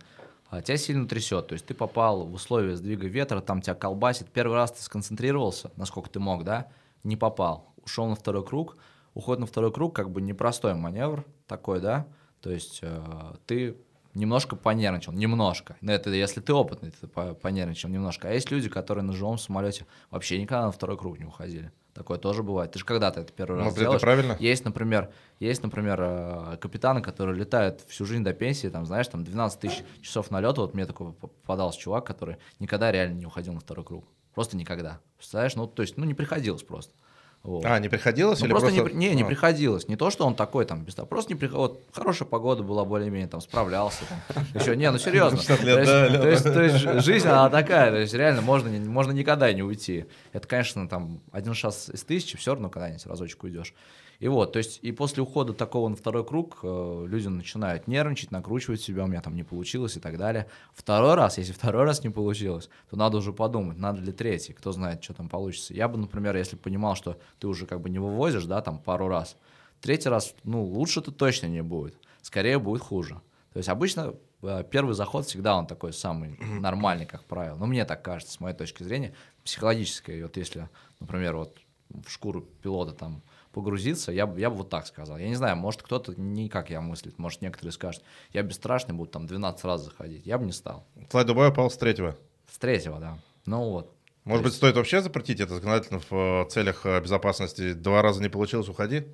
а, тебя сильно трясет, то есть ты попал в условия сдвига ветра, там тебя колбасит, первый раз ты сконцентрировался, насколько ты мог, да, не попал, ушел на второй круг, уход на второй круг как бы непростой маневр такой, да, то есть э, ты немножко понервничал, немножко. Но это если ты опытный, ты понервничал немножко. А есть люди, которые на живом самолете вообще никогда на второй круг не уходили. Такое тоже бывает. Ты же когда-то это первый раз делаешь. Это правильно. Есть, например, есть, например, э, капитаны, которые летают всю жизнь до пенсии, там, знаешь, там 12 тысяч часов налета. Вот мне такой попадался чувак, который никогда реально не уходил на второй круг. Просто никогда. Представляешь? Ну, то есть, ну, не приходилось просто. Вот. А, не приходилось? Ну, или просто, просто... Не, не, не а. приходилось. Не то, что он такой там, без просто не приходилось. Вот хорошая погода была более-менее, там, справлялся. Там. Еще, не, ну серьезно. То есть, жизнь, она такая, то есть реально можно, можно никогда не уйти. Это, конечно, там, один шанс из тысячи, все равно когда-нибудь разочек уйдешь. И вот, то есть и после ухода такого на второй круг э, люди начинают нервничать, накручивать себя, у меня там не получилось и так далее. Второй раз, если второй раз не получилось, то надо уже подумать, надо ли третий, кто знает, что там получится. Я бы, например, если понимал, что ты уже как бы не вывозишь, да, там пару раз, третий раз, ну, лучше-то точно не будет, скорее будет хуже. То есть обычно э, первый заход всегда он такой самый нормальный, как правило. Но мне так кажется, с моей точки зрения, психологической. Вот если, например, вот в шкуру пилота там погрузиться, я, я бы вот так сказал. Я не знаю, может кто-то не как я мыслит, может некоторые скажут, я бесстрашный буду там 12 раз заходить, я бы не стал. Флай Дубай упал с третьего? С третьего, да. Ну вот. Может быть, стоит вообще запретить это законодательно в э, целях э, безопасности? Два раза не получилось, уходи?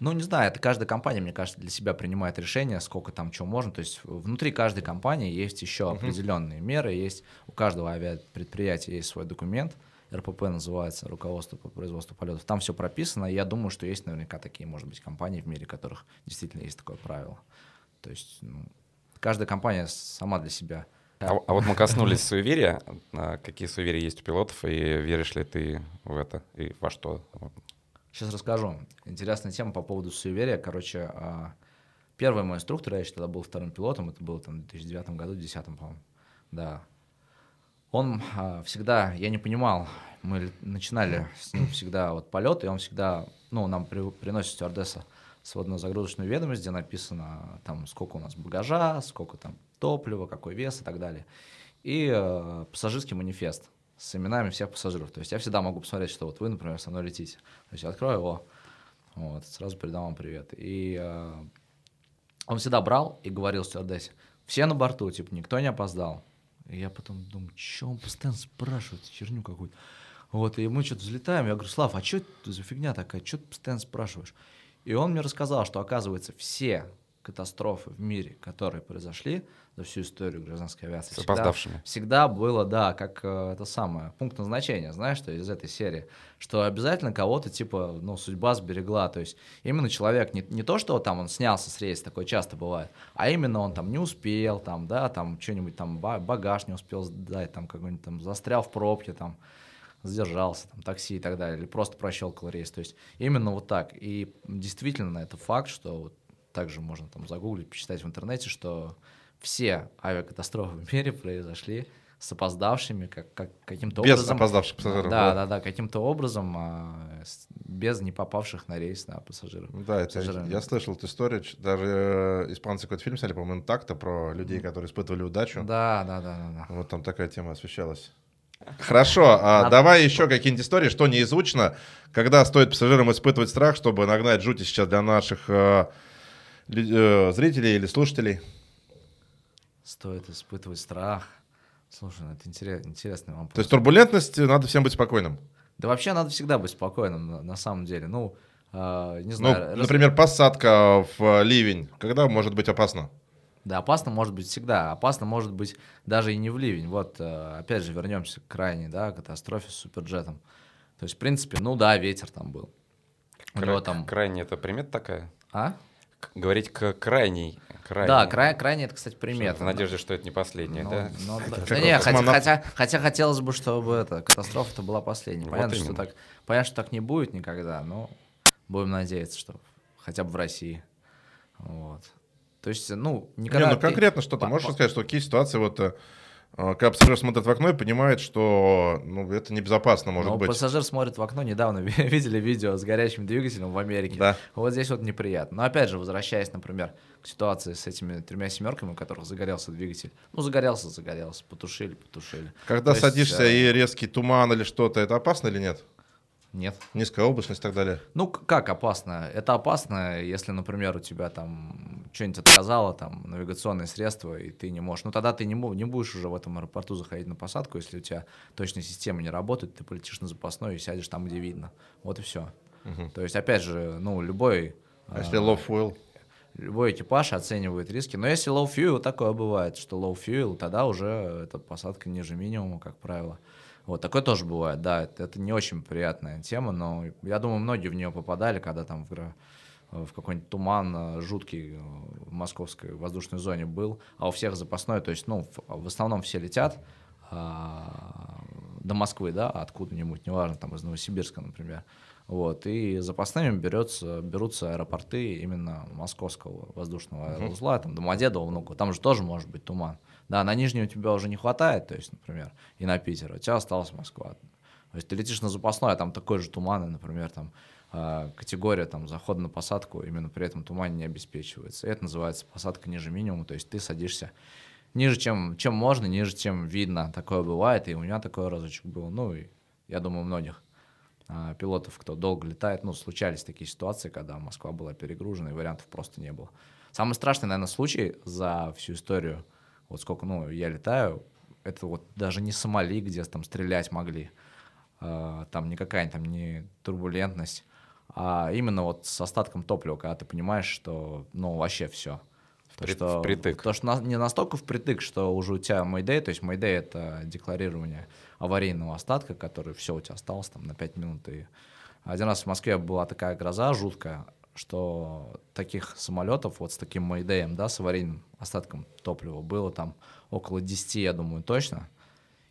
Ну, не знаю, это каждая компания, мне кажется, для себя принимает решение, сколько там чего можно. То есть внутри каждой компании есть еще uh-huh. определенные меры, есть у каждого авиапредприятия есть свой документ, РПП называется, руководство по производству полетов. Там все прописано, и я думаю, что есть наверняка такие, может быть, компании в мире, которых действительно есть такое правило. То есть ну, каждая компания сама для себя. А, а вот мы коснулись суеверия. А какие суеверия есть у пилотов, и веришь ли ты в это, и во что? Сейчас расскажу. Интересная тема по поводу суеверия. Короче, а, первый мой инструктор, я еще тогда был вторым пилотом, это было там в 2009 году, в 2010, по-моему. Да, он а, всегда, я не понимал, мы начинали с ним всегда вот полет, и он всегда, ну, нам при, приносит стюардесса сводно-загрузочную ведомость, где написано там, сколько у нас багажа, сколько там топлива, какой вес и так далее. И э, пассажирский манифест с именами всех пассажиров. То есть я всегда могу посмотреть, что вот вы, например, со мной летите. То есть я открою его, вот, сразу передам вам привет. И э, он всегда брал и говорил стюардессе, все на борту, типа, никто не опоздал. И я потом думаю, что он постоянно спрашивает, херню какую-то. Вот, и мы что-то взлетаем, я говорю, Слав, а что это за фигня такая, что ты постоянно спрашиваешь? И он мне рассказал, что, оказывается, все катастрофы в мире, которые произошли за всю историю гражданской авиации, всегда, всегда было, да, как э, это самое, пункт назначения, знаешь, что из этой серии, что обязательно кого-то, типа, ну, судьба сберегла, то есть именно человек, не, не то, что там он снялся с рейса, такое часто бывает, а именно он там не успел, там, да, там, что-нибудь там, багаж не успел сдать, там, какой-нибудь там, застрял в пробке, там, задержался, там, такси и так далее, или просто прощелкал рейс. То есть именно вот так. И действительно это факт, что вот также можно там загуглить, почитать в интернете, что все авиакатастрофы в мире произошли с опоздавшими, как, как каким-то Без образом. опоздавших пассажиров. Да, да, да, каким-то образом, а, с- без не попавших на рейс да, пассажиров. Да, это, я слышал эту историю. Даже э, испанцы какой-то фильм сняли, по-моему, «Интакто» про людей, которые испытывали удачу. Да, да, да, да, да. Вот там такая тема освещалась. Хорошо, а Надо- давай еще какие-нибудь истории, что неизучено, когда стоит пассажирам испытывать страх, чтобы нагнать жути сейчас для наших э, зрителей или слушателей. Стоит испытывать страх. Слушай, ну это интерес- интересный вопрос. То есть турбулентность, э, надо всем быть спокойным. Да вообще надо всегда быть спокойным, на, на самом деле. Ну, а, не Ну, знаю. раз- например, посадка в э, ливень, когда может быть опасно? Да, опасно может быть всегда. Опасно может быть даже и не в ливень. Вот, э, опять же, вернемся к крайней, да, катастрофе с суперджетом. То есть, в принципе, ну да, ветер там был. Кра- там... Крайний это примета такая? А? Говорить к крайней. крайней. Да, край, крайний, это, кстати, Что, примета. В надежде, что это не последняя, Ну, да? ну, да. не, хотя, хотя, хотя хотелось бы, чтобы эта катастрофа-то была последней. Вот Понятно, что именно. так, понятно, что так не будет никогда, но будем надеяться, что хотя бы в России. Вот. То есть, ну, никогда... Не, ну ты- конкретно что-то по- можешь сказать, что какие ситуации вот э, когда пассажир смотрит в окно и понимает, что ну, это небезопасно может Ну, быть. пассажир смотрит в окно, недавно ви- видели видео с горящим двигателем в Америке. Да. Вот здесь вот неприятно. Но опять же, возвращаясь, например, к ситуации с этими тремя семерками, у которых загорелся двигатель. Ну, загорелся, загорелся, потушили, потушили. Когда То есть, садишься э, и резкий туман или что-то, это опасно или нет? Нет. Низкая облачность и так далее. Ну, как опасно? Это опасно, если, например, у тебя там что-нибудь отказало, там, навигационные средства, и ты не можешь. Ну, тогда ты не, не будешь уже в этом аэропорту заходить на посадку, если у тебя точная система не работает, ты полетишь на запасной и сядешь там, где видно. Вот и все. Мгм. То есть, опять же, ну, любой... А если low fuel? Любой экипаж оценивает риски. Но если low fuel, такое бывает, что low fuel, тогда уже это посадка ниже минимума, как правило. Вот, такое тоже бывает, да, это, это не очень приятная тема, но я думаю, многие в нее попадали, когда там в, гра- в какой-нибудь туман э, жуткий э, в московской воздушной зоне был, а у всех запасной, то есть, ну, в, в основном все летят а, до Москвы, да, откуда-нибудь, неважно, там из Новосибирска, например. Вот, и запасными берется, берутся аэропорты именно московского воздушного аэроузла, там, Домодедово, Внуково, там же тоже может быть туман. Да, на Нижний у тебя уже не хватает, то есть, например, и на Питер, у тебя осталась Москва. То есть ты летишь на запасной, а там такой же туман, и, например, там а, категория там захода на посадку именно при этом тумане не обеспечивается. Это называется посадка ниже минимума, то есть ты садишься ниже, чем, чем можно, ниже, чем видно. Такое бывает, и у меня такой разочек был. Ну, и я думаю, у многих а, пилотов, кто долго летает, ну, случались такие ситуации, когда Москва была перегружена, и вариантов просто не было. Самый страшный, наверное, случай за всю историю, вот сколько, ну, я летаю, это вот даже не Сомали, где там стрелять могли, а, там какая-нибудь там не турбулентность, а именно вот с остатком топлива, когда ты понимаешь, что, ну, вообще все. Вприт- впритык. То, что на- не настолько впритык, что уже у тебя Mayday, то есть Mayday — это декларирование аварийного остатка, который все у тебя осталось там на 5 минут. И один раз в Москве была такая гроза жуткая, что таких самолетов вот с таким Mayday, да, с аварийным остатком топлива было там около 10, я думаю, точно.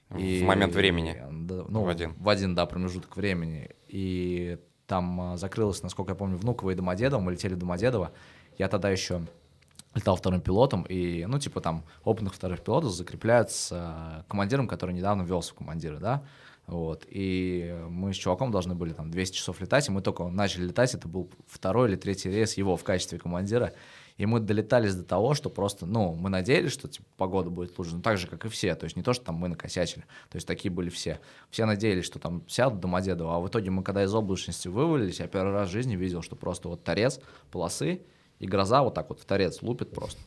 В момент времени. да, ну, В один. В один, да, промежуток времени. И там а, закрылось, насколько я помню, Внуково и Домодедово. Мы летели в Домодедово. Я тогда еще летал вторым пилотом, и, ну, типа там опытных вторых пилотов закрепляют с а, командиром, который недавно ввелся в командиры, да, вот, и мы с чуваком должны были там 200 часов летать, и мы только начали летать, это был второй или третий рейс его в качестве командира, и мы долетались до того, что просто, ну, мы надеялись, что типа, погода будет лучше, ну, так же, как и все, то есть не то, что там мы накосячили, то есть такие были все. Все надеялись, что там сядут до Домодедово, а в итоге мы, когда из облачности вывалились, я первый раз в жизни видел, что просто вот торец, полосы, и гроза вот так вот в торец лупит просто,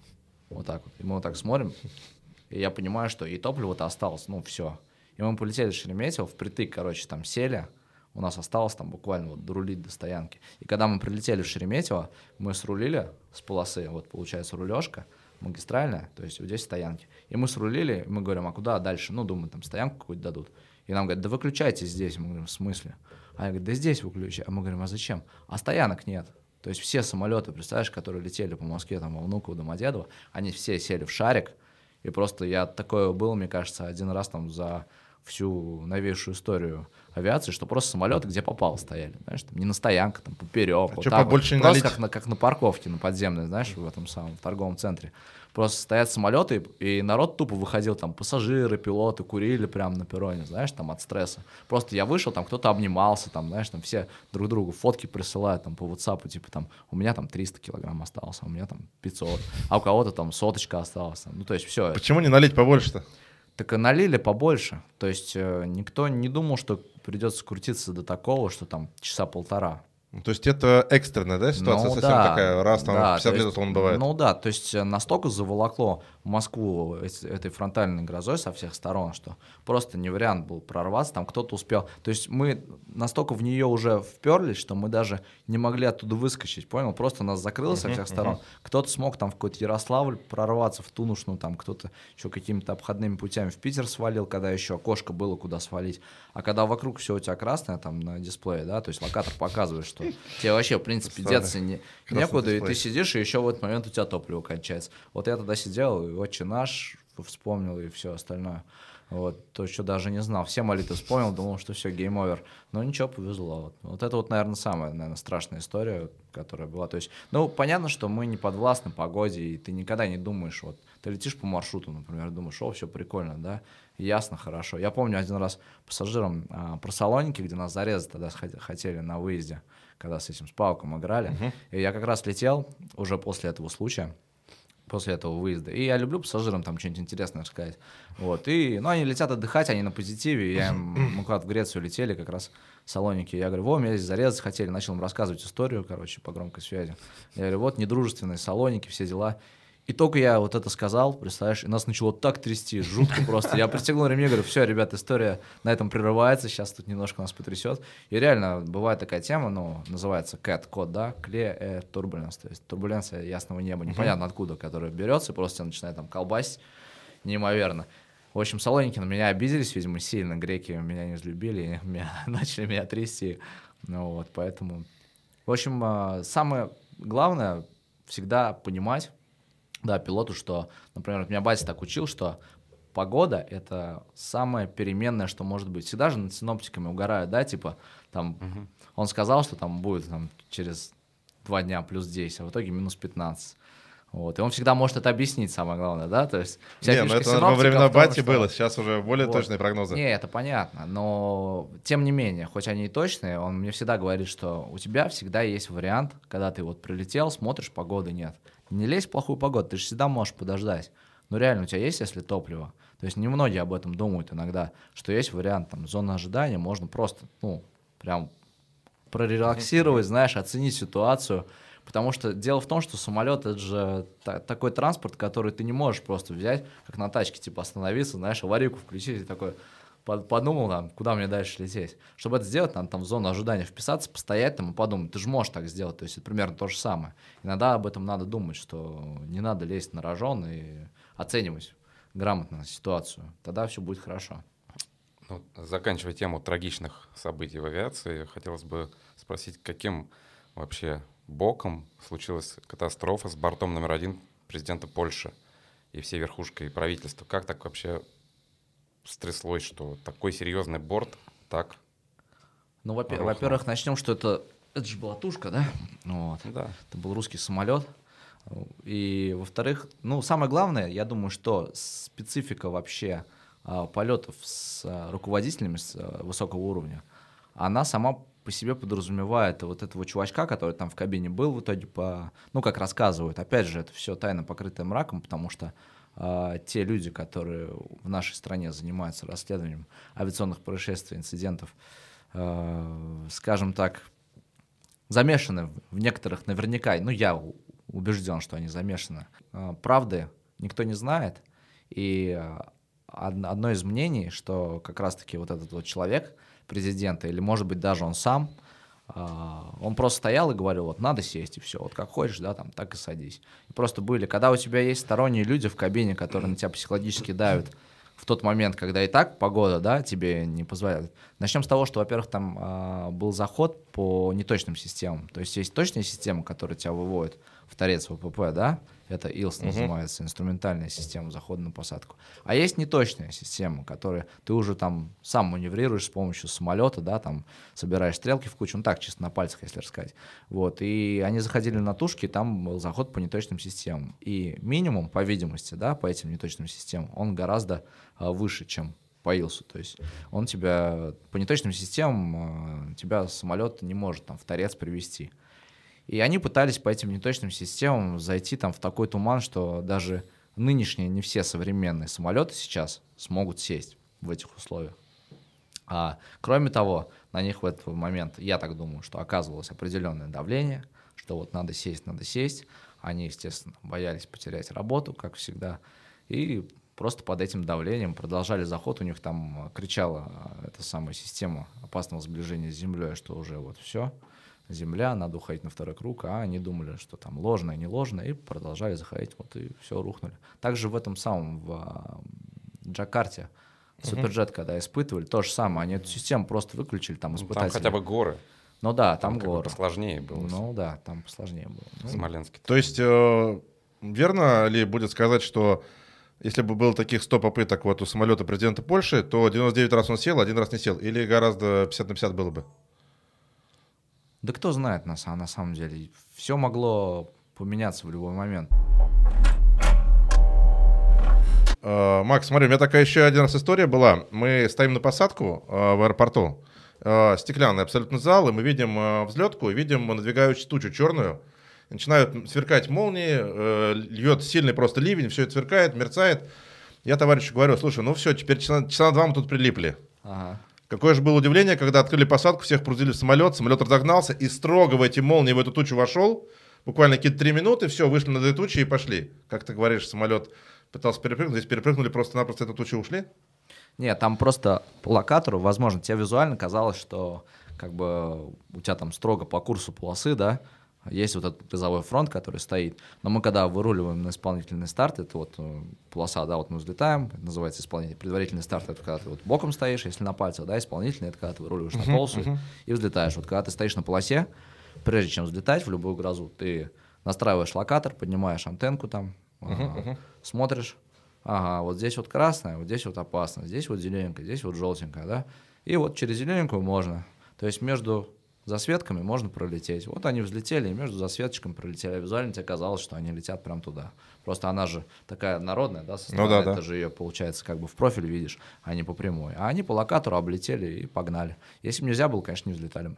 вот так вот, и мы вот так смотрим, и я понимаю, что и топливо-то осталось, ну, все. И мы полетели в Шереметьево, впритык, короче, там сели, у нас осталось там буквально вот дорулить до стоянки. И когда мы прилетели в Шереметьево, мы срулили с полосы, вот получается рулежка, магистральная, то есть вот здесь стоянки. И мы срулили, и мы говорим, а куда дальше? Ну, думаю, там стоянку какую-то дадут. И нам говорят, да выключайте здесь. Мы говорим, в смысле? А я говорю, да здесь выключай. А мы говорим, а зачем? А стоянок нет. То есть все самолеты, представляешь, которые летели по Москве, там, во Внуково, Домодедово, они все сели в шарик, и просто я такое было, мне кажется, один раз там за всю новейшую историю авиации, что просто самолеты, где попало, стояли, знаешь, там не на стоянках, там поперек, а вот что, так побольше вот. просто налить? как на, как на парковке, на подземной, знаешь, в этом самом в торговом центре. Просто стоят самолеты, и народ тупо выходил, там пассажиры, пилоты курили прямо на перроне, знаешь, там от стресса. Просто я вышел, там кто-то обнимался, там, знаешь, там все друг другу фотки присылают там по WhatsApp, типа там, у меня там 300 килограмм осталось, а у меня там 500, а у кого-то там соточка осталась. там. Ну, то есть все. Почему не налить побольше-то? Так и налили побольше. То есть э, никто не думал, что придется крутиться до такого, что там часа полтора. Ну, То есть это экстренная, да, ситуация Ну совсем да, такая, раз там да, 50 то лет есть, он бывает. Ну да, то есть э, настолько заволокло Москву этой фронтальной грозой со всех сторон, что просто не вариант был прорваться, там кто-то успел. То есть мы настолько в нее уже вперлись, что мы даже не могли оттуда выскочить, понял? Просто нас закрыло со всех сторон. Кто-то смог там в какой-то Ярославль прорваться, в Тунушну, там кто-то еще какими-то обходными путями в Питер свалил, когда еще окошко было куда свалить. А когда вокруг все у тебя красное там на дисплее, да, то есть локатор показывает, что тебе вообще, в принципе, деться не, некуда, и ты сидишь, и еще в этот момент у тебя топливо кончается. Вот я тогда сидел, и отче наш вспомнил, и все остальное. Вот, то, что даже не знал. Все молитвы вспомнил, думал, что все, game over. Но ничего, повезло. Вот. вот это вот, наверное, самая, наверное, страшная история, которая была. То есть, ну, понятно, что мы не подвластны погоде, и ты никогда не думаешь, вот, ты летишь по маршруту, например, думаешь, о, все прикольно, да, ясно, хорошо. Я помню один раз пассажирам а, про Салоники, где нас зарезать тогда хот- хотели на выезде, когда с этим, с Пауком играли. И я как раз летел уже после этого случая, после этого выезда. И я люблю пассажирам там что-нибудь интересное рассказать. Вот. И, ну, они летят отдыхать, они на позитиве. Я им, мы куда-то в Грецию летели, как раз в Салоники. Я говорю, во, меня здесь зарезать хотели. Начал им рассказывать историю, короче, по громкой связи. Я говорю, вот, недружественные Салоники, все дела. И только я вот это сказал, представляешь, и нас начало так трясти, жутко просто. Я пристегнул ремень, говорю, все, ребят, история на этом прерывается, сейчас тут немножко нас потрясет. И реально, бывает такая тема, ну, называется CAT, код, да, Clear Air Turbulence, то есть турбуленция ясного неба, непонятно откуда, которая берется, и просто начинает там колбасить неимоверно. В общем, Салоники на меня обиделись, видимо, сильно, греки меня не взлюбили, и меня, начали меня трясти, ну вот, поэтому... В общем, а, самое главное всегда понимать, да, пилоту, что, например, вот меня батя так учил, что погода — это самое переменное, что может быть. Всегда же над синоптиками угорают, да, типа, там, он сказал, что там будет там, через два дня плюс 10, а в итоге минус 15. Вот. И он всегда может это объяснить, самое главное, да, то есть... вся Не, ну фишка это во времена бати что- было, сейчас уже более Вот. точные прогнозы. не, это понятно, но тем не менее, хоть они и точные, он мне всегда говорит, что у тебя всегда есть вариант, когда ты вот прилетел, смотришь, погоды нет. Не лезь в плохую погоду, ты же всегда можешь подождать. Но реально у тебя есть, если топливо? То есть немногие об этом думают иногда, что есть вариант, там, зона ожидания, можно просто, ну, прям прорелаксировать, знаешь, оценить ситуацию. Потому что дело в том, что самолет это же та- такой транспорт, который ты не можешь просто взять, как на тачке, типа остановиться, знаешь, аварийку включить и такой под- подумал, там, куда мне дальше лететь. Чтобы это сделать, надо там в зону ожидания вписаться, постоять там и подумать. Ты же можешь так сделать, то есть это примерно то же самое. Иногда об этом надо думать, что не надо лезть на рожон и оценивать грамотно ситуацию. Тогда все будет хорошо. Ну, заканчивая тему трагичных событий в авиации, хотелось бы спросить, каким вообще боком случилась катастрофа с бортом номер один президента Польши и всей верхушкой правительства? Как так вообще стряслось, что такой серьезный борт так? Ну, во- Рухнул. во-первых, начнем, что это, это же была тушка, да? Вот. Да. Это был русский самолет. И, во-вторых, ну, самое главное, я думаю, что специфика вообще а, полетов с а, руководителями с а, высокого уровня, она сама по себе подразумевает вот этого чувачка, который там в кабине был в итоге по, ну, как рассказывают, опять же, это все тайно покрытое мраком, потому что а, те люди, которые в нашей стране занимаются расследованием авиационных происшествий, инцидентов, а, скажем так, замешаны в некоторых наверняка, ну я убежден, что они замешаны. А, Правды никто не знает, и од- одно из мнений, что как раз-таки вот этот вот человек президента, или может быть даже он сам, а, он просто стоял и говорил, вот надо сесть и все, вот как хочешь, да, там так и садись. И просто были, когда у тебя есть сторонние люди в кабине, которые на тебя психологически давят, в тот момент, когда и так погода, да, тебе не позволяет. Начнем с того, что, во-первых, там а, был заход по неточным системам. То есть есть точные системы, которые тебя выводят в торец ВПП, да, это ИЛС uh-huh. называется, инструментальная система захода на посадку. А есть неточная система, которая ты уже там сам маневрируешь с помощью самолета, да, там собираешь стрелки в кучу, ну так, чисто на пальцах, если рассказать. Вот, и они заходили на тушки, там был заход по неточным системам. И минимум, по видимости, да, по этим неточным системам, он гораздо а, выше, чем по Илсу. То есть он тебя по неточным системам, а, тебя самолет не может там в торец привести. И они пытались по этим неточным системам зайти там в такой туман, что даже нынешние, не все современные самолеты сейчас смогут сесть в этих условиях. А, кроме того, на них в этот момент, я так думаю, что оказывалось определенное давление, что вот надо сесть, надо сесть. Они, естественно, боялись потерять работу, как всегда, и просто под этим давлением продолжали заход. У них там кричала эта самая система опасного сближения с землей, что уже вот все, земля, надо уходить на второй круг, а они думали, что там ложное, не ложное, и продолжали заходить, вот и все рухнули. Также в этом самом, в а, Джакарте, Суперджет, когда испытывали, то же самое, они эту систему просто выключили, там испытатели. Там хотя бы горы. Ну да, там, там горы. Посложнее было. Ну да, там посложнее было. Ну, Смоленске. То есть, э, верно ли будет сказать, что если бы было таких 100 попыток вот у самолета президента Польши, то 99 раз он сел, один раз не сел? Или гораздо 50 на 50 было бы? Да кто знает на, на самом деле. Все могло поменяться в любой момент. Uh, Макс, смотри, у меня такая еще один раз история была. Мы стоим на посадку uh, в аэропорту. Uh, стеклянный абсолютно зал, и мы видим взлетку, видим надвигающую тучу черную. Начинают сверкать молнии, uh, льет сильный просто ливень, все это сверкает, мерцает. Я товарищу говорю, слушай, ну все, теперь часа, часа два мы тут прилипли. Ага. Какое же было удивление, когда открыли посадку, всех погрузили в самолет, самолет разогнался и строго в эти молнии в эту тучу вошел. Буквально какие-то три минуты, все, вышли на этой тучи и пошли. Как ты говоришь, самолет пытался перепрыгнуть, здесь перепрыгнули, просто-напросто эту тучу ушли? Нет, там просто по локатору, возможно, тебе визуально казалось, что как бы у тебя там строго по курсу полосы, да, есть вот этот призовой фронт, который стоит. Но мы когда выруливаем на исполнительный старт, это вот э, полоса, да, вот мы взлетаем, это называется исполнительный. Предварительный старт, это когда ты вот боком стоишь, если на пальцах, да, исполнительный, это когда ты выруливаешь uh-huh, на полосу uh-huh. и взлетаешь. Вот когда ты стоишь на полосе, прежде чем взлетать в любую грозу, ты настраиваешь локатор, поднимаешь антенку там, uh-huh, uh-huh. смотришь, ага, вот здесь вот красная, вот здесь вот опасно, здесь вот зелененькая, здесь вот желтенькая, да, и вот через зелененькую можно. То есть между засветками можно пролететь. Вот они взлетели и между засветочками пролетели. А визуально тебе казалось, что они летят прямо туда. Просто она же такая народная, да, со стороны. Ну, да, это да. же ее, получается, как бы в профиль видишь, а не по прямой. А они по локатору облетели и погнали. Если бы нельзя было, конечно, не взлетали бы.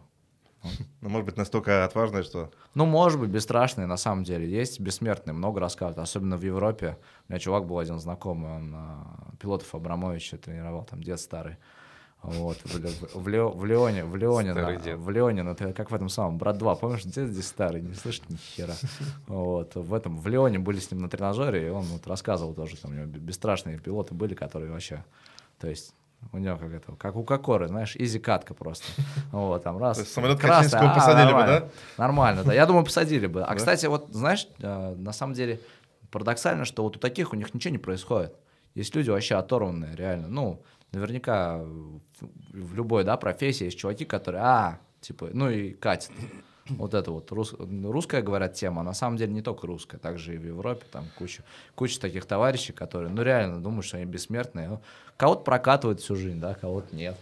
Ну, может быть, настолько отважные, что... Ну, может быть, бесстрашные, на самом деле. Есть бессмертные, много рассказывают. Особенно в Европе. У меня чувак был один знакомый, он а, пилотов Абрамовича тренировал, там дед старый. Вот, в, в, Лео, в Леоне, в Леоне, на, в Леоне, ты как в этом самом, брат 2, помнишь, дед здесь старый, не слышит ни хера. Вот, в этом, в Леоне были с ним на тренажере, и он вот рассказывал тоже, там у него бесстрашные пилоты были, которые вообще, то есть у него как это, как у Кокоры, знаешь, изи катка просто. Вот, там раз. самолет красный, а, посадили бы, да? Нормально, да. Я думаю, посадили бы. А, кстати, вот, знаешь, э, на самом деле парадоксально, что вот у таких у них ничего не происходит. Есть люди вообще оторванные, реально. Ну, наверняка в любой, да, профессии есть чуваки, которые, а, типа, ну и катят. Вот это вот рус, русская, говорят, тема, а на самом деле не только русская, также и в Европе, там куча, куча таких товарищей, которые, ну реально думают, что они бессмертные. Ну, кого-то прокатывают всю жизнь, да, кого-то нет.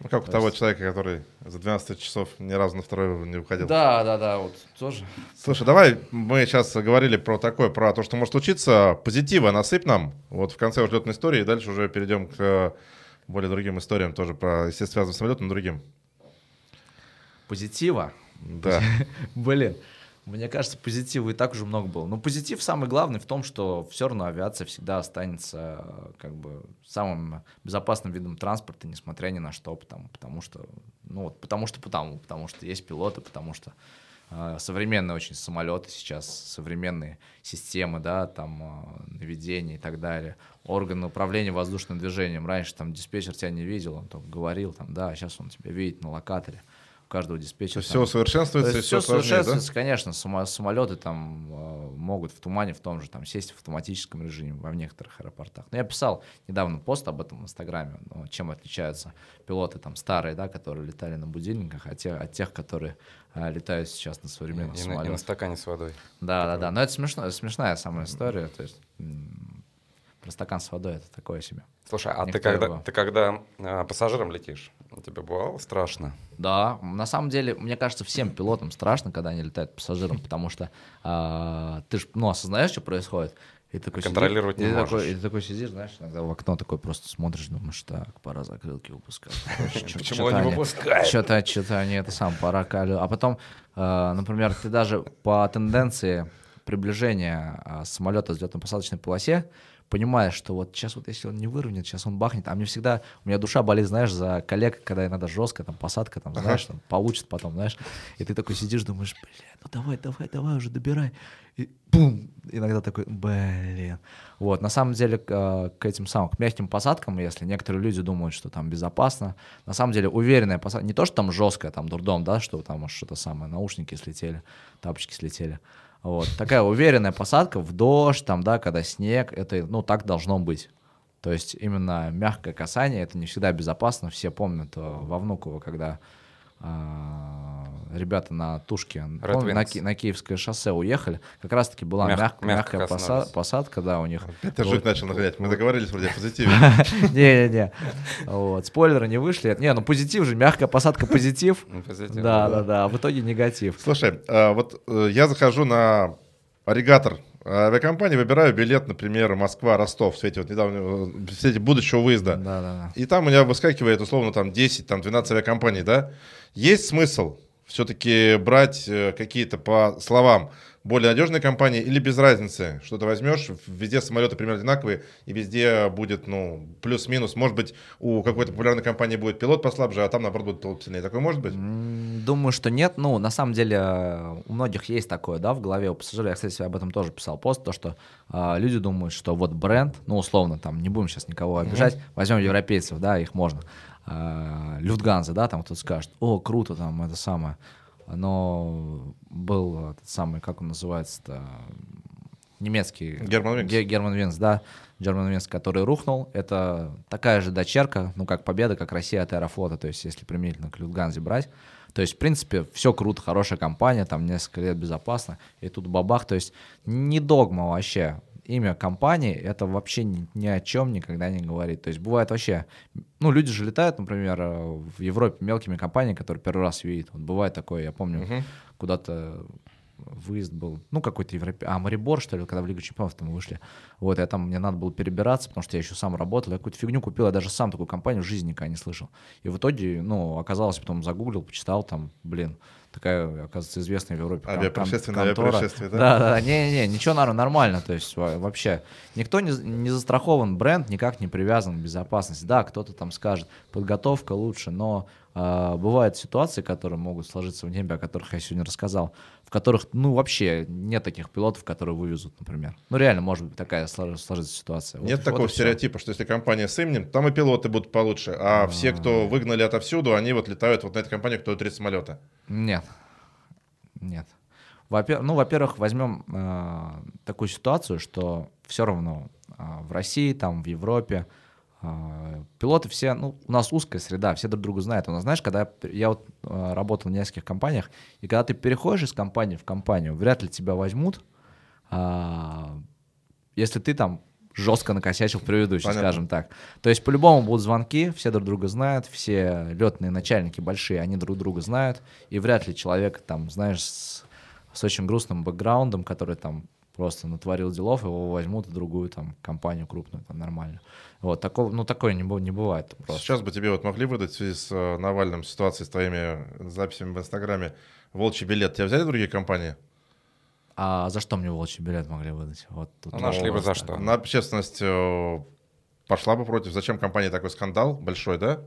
Ну, как у того человека, который за 12 часов ни разу на второй не уходил. Да, да, да, вот тоже. Слушай, давай мы сейчас говорили про такое, про то, что может случиться. Позитива насыпь нам вот в конце взлетной истории, и дальше уже перейдем к более другим историям тоже про, естественно, связанным самолетом, но другим. Позитива? Да. Блин, мне кажется, позитива и так уже много было. Но позитив самый главный в том, что все равно авиация всегда останется как бы самым безопасным видом транспорта, несмотря ни на что, потому, потому что, ну вот, потому что потому, потому что есть пилоты, потому что современные очень самолеты сейчас, современные системы, да, там э, наведения и так далее органы управления воздушным движением. Раньше там диспетчер тебя не видел, он только говорил, там, да, сейчас он тебя видит на локаторе. Каждого диспетчера. Все усовершенствуется, все усовершенствуется, да? конечно. Самолеты там э, могут в тумане в том же там сесть в автоматическом режиме во некоторых аэропортах. Но я писал недавно пост об этом в Инстаграме, ну, чем отличаются пилоты там старые, да, которые летали на будильниках, от тех, от тех которые а, летают сейчас на современных и, самолетах. И на стакане с водой. Да, да, да. Но это смешно, смешная самая история. То есть про стакан с водой это такое себе. Слушай, а ты когда, ты когда э, пассажиром летишь, тебе бывало страшно? Да, на самом деле, мне кажется, всем пилотам страшно, когда они летают пассажиром, потому что э, ты же, ну, осознаешь, что происходит, и такой Контролировать сидишь, не и можешь. Такой, и ты такой сидишь, знаешь, иногда в окно такой просто смотришь, думаешь, так, пора закрылки выпускать. Почему они выпускают? Что-то, что-то они это сам пора калю. А потом, э, например, ты даже по тенденции приближения э, самолета с взлетно-посадочной полосе понимаешь, что вот сейчас вот если он не выровняет, сейчас он бахнет, а мне всегда, у меня душа болит, знаешь, за коллег, когда иногда жестко, там, посадка, там, знаешь, там, получит потом, знаешь, и ты такой сидишь, думаешь, блин, ну давай, давай, давай уже добирай, и бум, иногда такой, блин. Вот, на самом деле, к, к этим самым, к мягким посадкам, если некоторые люди думают, что там безопасно, на самом деле уверенная посадка, не то, что там жесткая, там, дурдом, да, что там что-то самое, наушники слетели, тапочки слетели, вот. Такая уверенная посадка в дождь, там, да, когда снег, это, ну, так должно быть. То есть именно мягкое касание, это не всегда безопасно. Все помнят э, во Внуково, когда ребята на Тушке, помню, на, на Киевское шоссе уехали, как раз-таки была Мяг, мяг, мягкая посад, посадка, да, у них. Это жуть начал нагонять, мы договорились вроде о позитиве. Не-не-не, вот, спойлеры не вышли. Не, ну позитив же, мягкая посадка позитив. Да, да, да, а в итоге негатив. Слушай, а вот э, я захожу на аригатор авиакомпании, выбираю билет, например, Москва-Ростов в свете, вот недавно, в свете будущего выезда. Да, да, да. И там у меня выскакивает условно там 10, там 12 авиакомпаний, да. Есть смысл все-таки брать э, какие-то по словам более надежные компании или без разницы, что ты возьмешь, везде самолеты примерно одинаковые, и везде будет, ну, плюс-минус, может быть, у какой-то популярной компании будет пилот послабже, а там, наоборот, будет пилот сильнее. Такое может быть? Думаю, что нет. Ну, на самом деле, у многих есть такое, да, в голове у пассажира. Я, кстати, об этом тоже писал пост, то, что э, люди думают, что вот бренд, ну, условно, там, не будем сейчас никого обижать, mm-hmm. возьмем европейцев, да, их можно. Э, Люфтганза, да, там кто-то скажет, о, круто, там, это самое но был этот самый, как он называется-то, немецкий... Герман Винкс. Герман Винкс, да. Герман Винкс, который рухнул. Это такая же дочерка, ну, как победа, как Россия от Аэрофлота, то есть если применительно к Люфтганзе брать. То есть, в принципе, все круто, хорошая компания, там несколько лет безопасно, и тут бабах, то есть не догма вообще имя компании, это вообще ни, ни о чем никогда не говорит. То есть бывает вообще, ну, люди же летают, например, в Европе мелкими компаниями, которые первый раз видят. Вот бывает такое, я помню, uh-huh. куда-то выезд был, ну, какой-то европейский, а, Марибор, что ли, когда в Лигу Чемпионов там вышли. Вот, я там, мне надо было перебираться, потому что я еще сам работал, я какую-то фигню купил, я даже сам такую компанию в жизни никогда не слышал. И в итоге, ну, оказалось, потом загуглил, почитал, там, блин, такая, оказывается, известная в Европе Авиапроисшествие на авиапроисшествие, да? Да, да, не-не-не, ничего нормально, то есть вообще никто не, не застрахован, бренд никак не привязан к безопасности. Да, кто-то там скажет, подготовка лучше, но э, бывают ситуации, которые могут сложиться в небе, о которых я сегодня рассказал, в которых, ну, вообще нет таких пилотов, которые вывезут, например. Ну, реально, может быть, такая сложится ситуация. Нет вот, такого вот стереотипа, что если компания с именем, там и пилоты будут получше, а, а все, кто выгнали отовсюду, они вот летают вот на этой компании, кто три самолета. Нет, нет. Во-первых, ну, во-первых, возьмем э, такую ситуацию, что все равно э, в России, там, в Европе, пилоты все, ну, у нас узкая среда, все друг друга знают. У нас, знаешь, когда я вот э, работал в нескольких компаниях, и когда ты переходишь из компании в компанию, вряд ли тебя возьмут, э, если ты там жестко накосячил предыдущий, Понятно. скажем так. То есть по-любому будут звонки, все друг друга знают, все летные начальники большие, они друг друга знают, и вряд ли человек там, знаешь, с, с очень грустным бэкграундом, который там просто натворил делов, его возьмут в другую там компанию крупную, там нормально. Вот, такого, ну, такое не, не бывает просто. Сейчас бы тебе вот могли выдать в связи с э, Навальным ситуацией, с твоими записями в Инстаграме волчий билет. Тебя взяли другие компании? А за что мне волчий билет могли выдать? Вот тут а нашли бы за что. На общественность э, пошла бы против. Зачем компании такой скандал большой, да?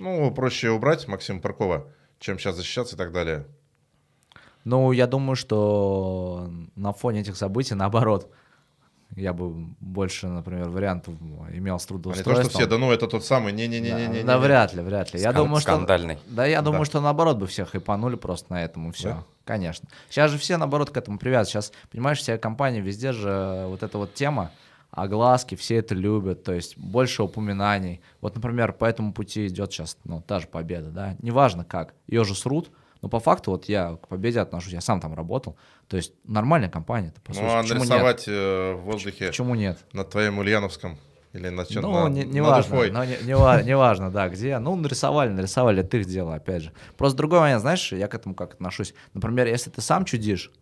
Ну, проще убрать Максима Паркова, чем сейчас защищаться и так далее. Ну, я думаю, что на фоне этих событий, наоборот, я бы больше, например, вариантов имел с А не то, трудоустройством. что все, да ну это тот самый, не-не-не-не-не. Да, да, вряд ли, вряд ли. Я Скан- думаю, что... скандальный. Да, я думаю, Да. что наоборот бы всех хайпанули просто на этом и все. Да? Конечно. Сейчас же все наоборот к этому привязаны. Сейчас, понимаешь, вся компания, везде же вот эта вот тема, огласки, все это любят, то есть больше упоминаний. Вот, например, по этому пути идет сейчас, ну, та же победа, да, неважно как, ее же срут, но по факту вот я к победе отношусь, я сам там работал, то есть нормальная компания, это по сути. Ну а Почему нет? нарисовать э, в воздухе Почему нет? над твоим Ульяновском или над чем Ну, на, не, не важно, Уфой. но не, не, не важно, да, где. Ну, нарисовали, нарисовали, это их дело, опять же. Просто другой момент, знаешь, я к этому как отношусь. Например, если ты сам чудишь,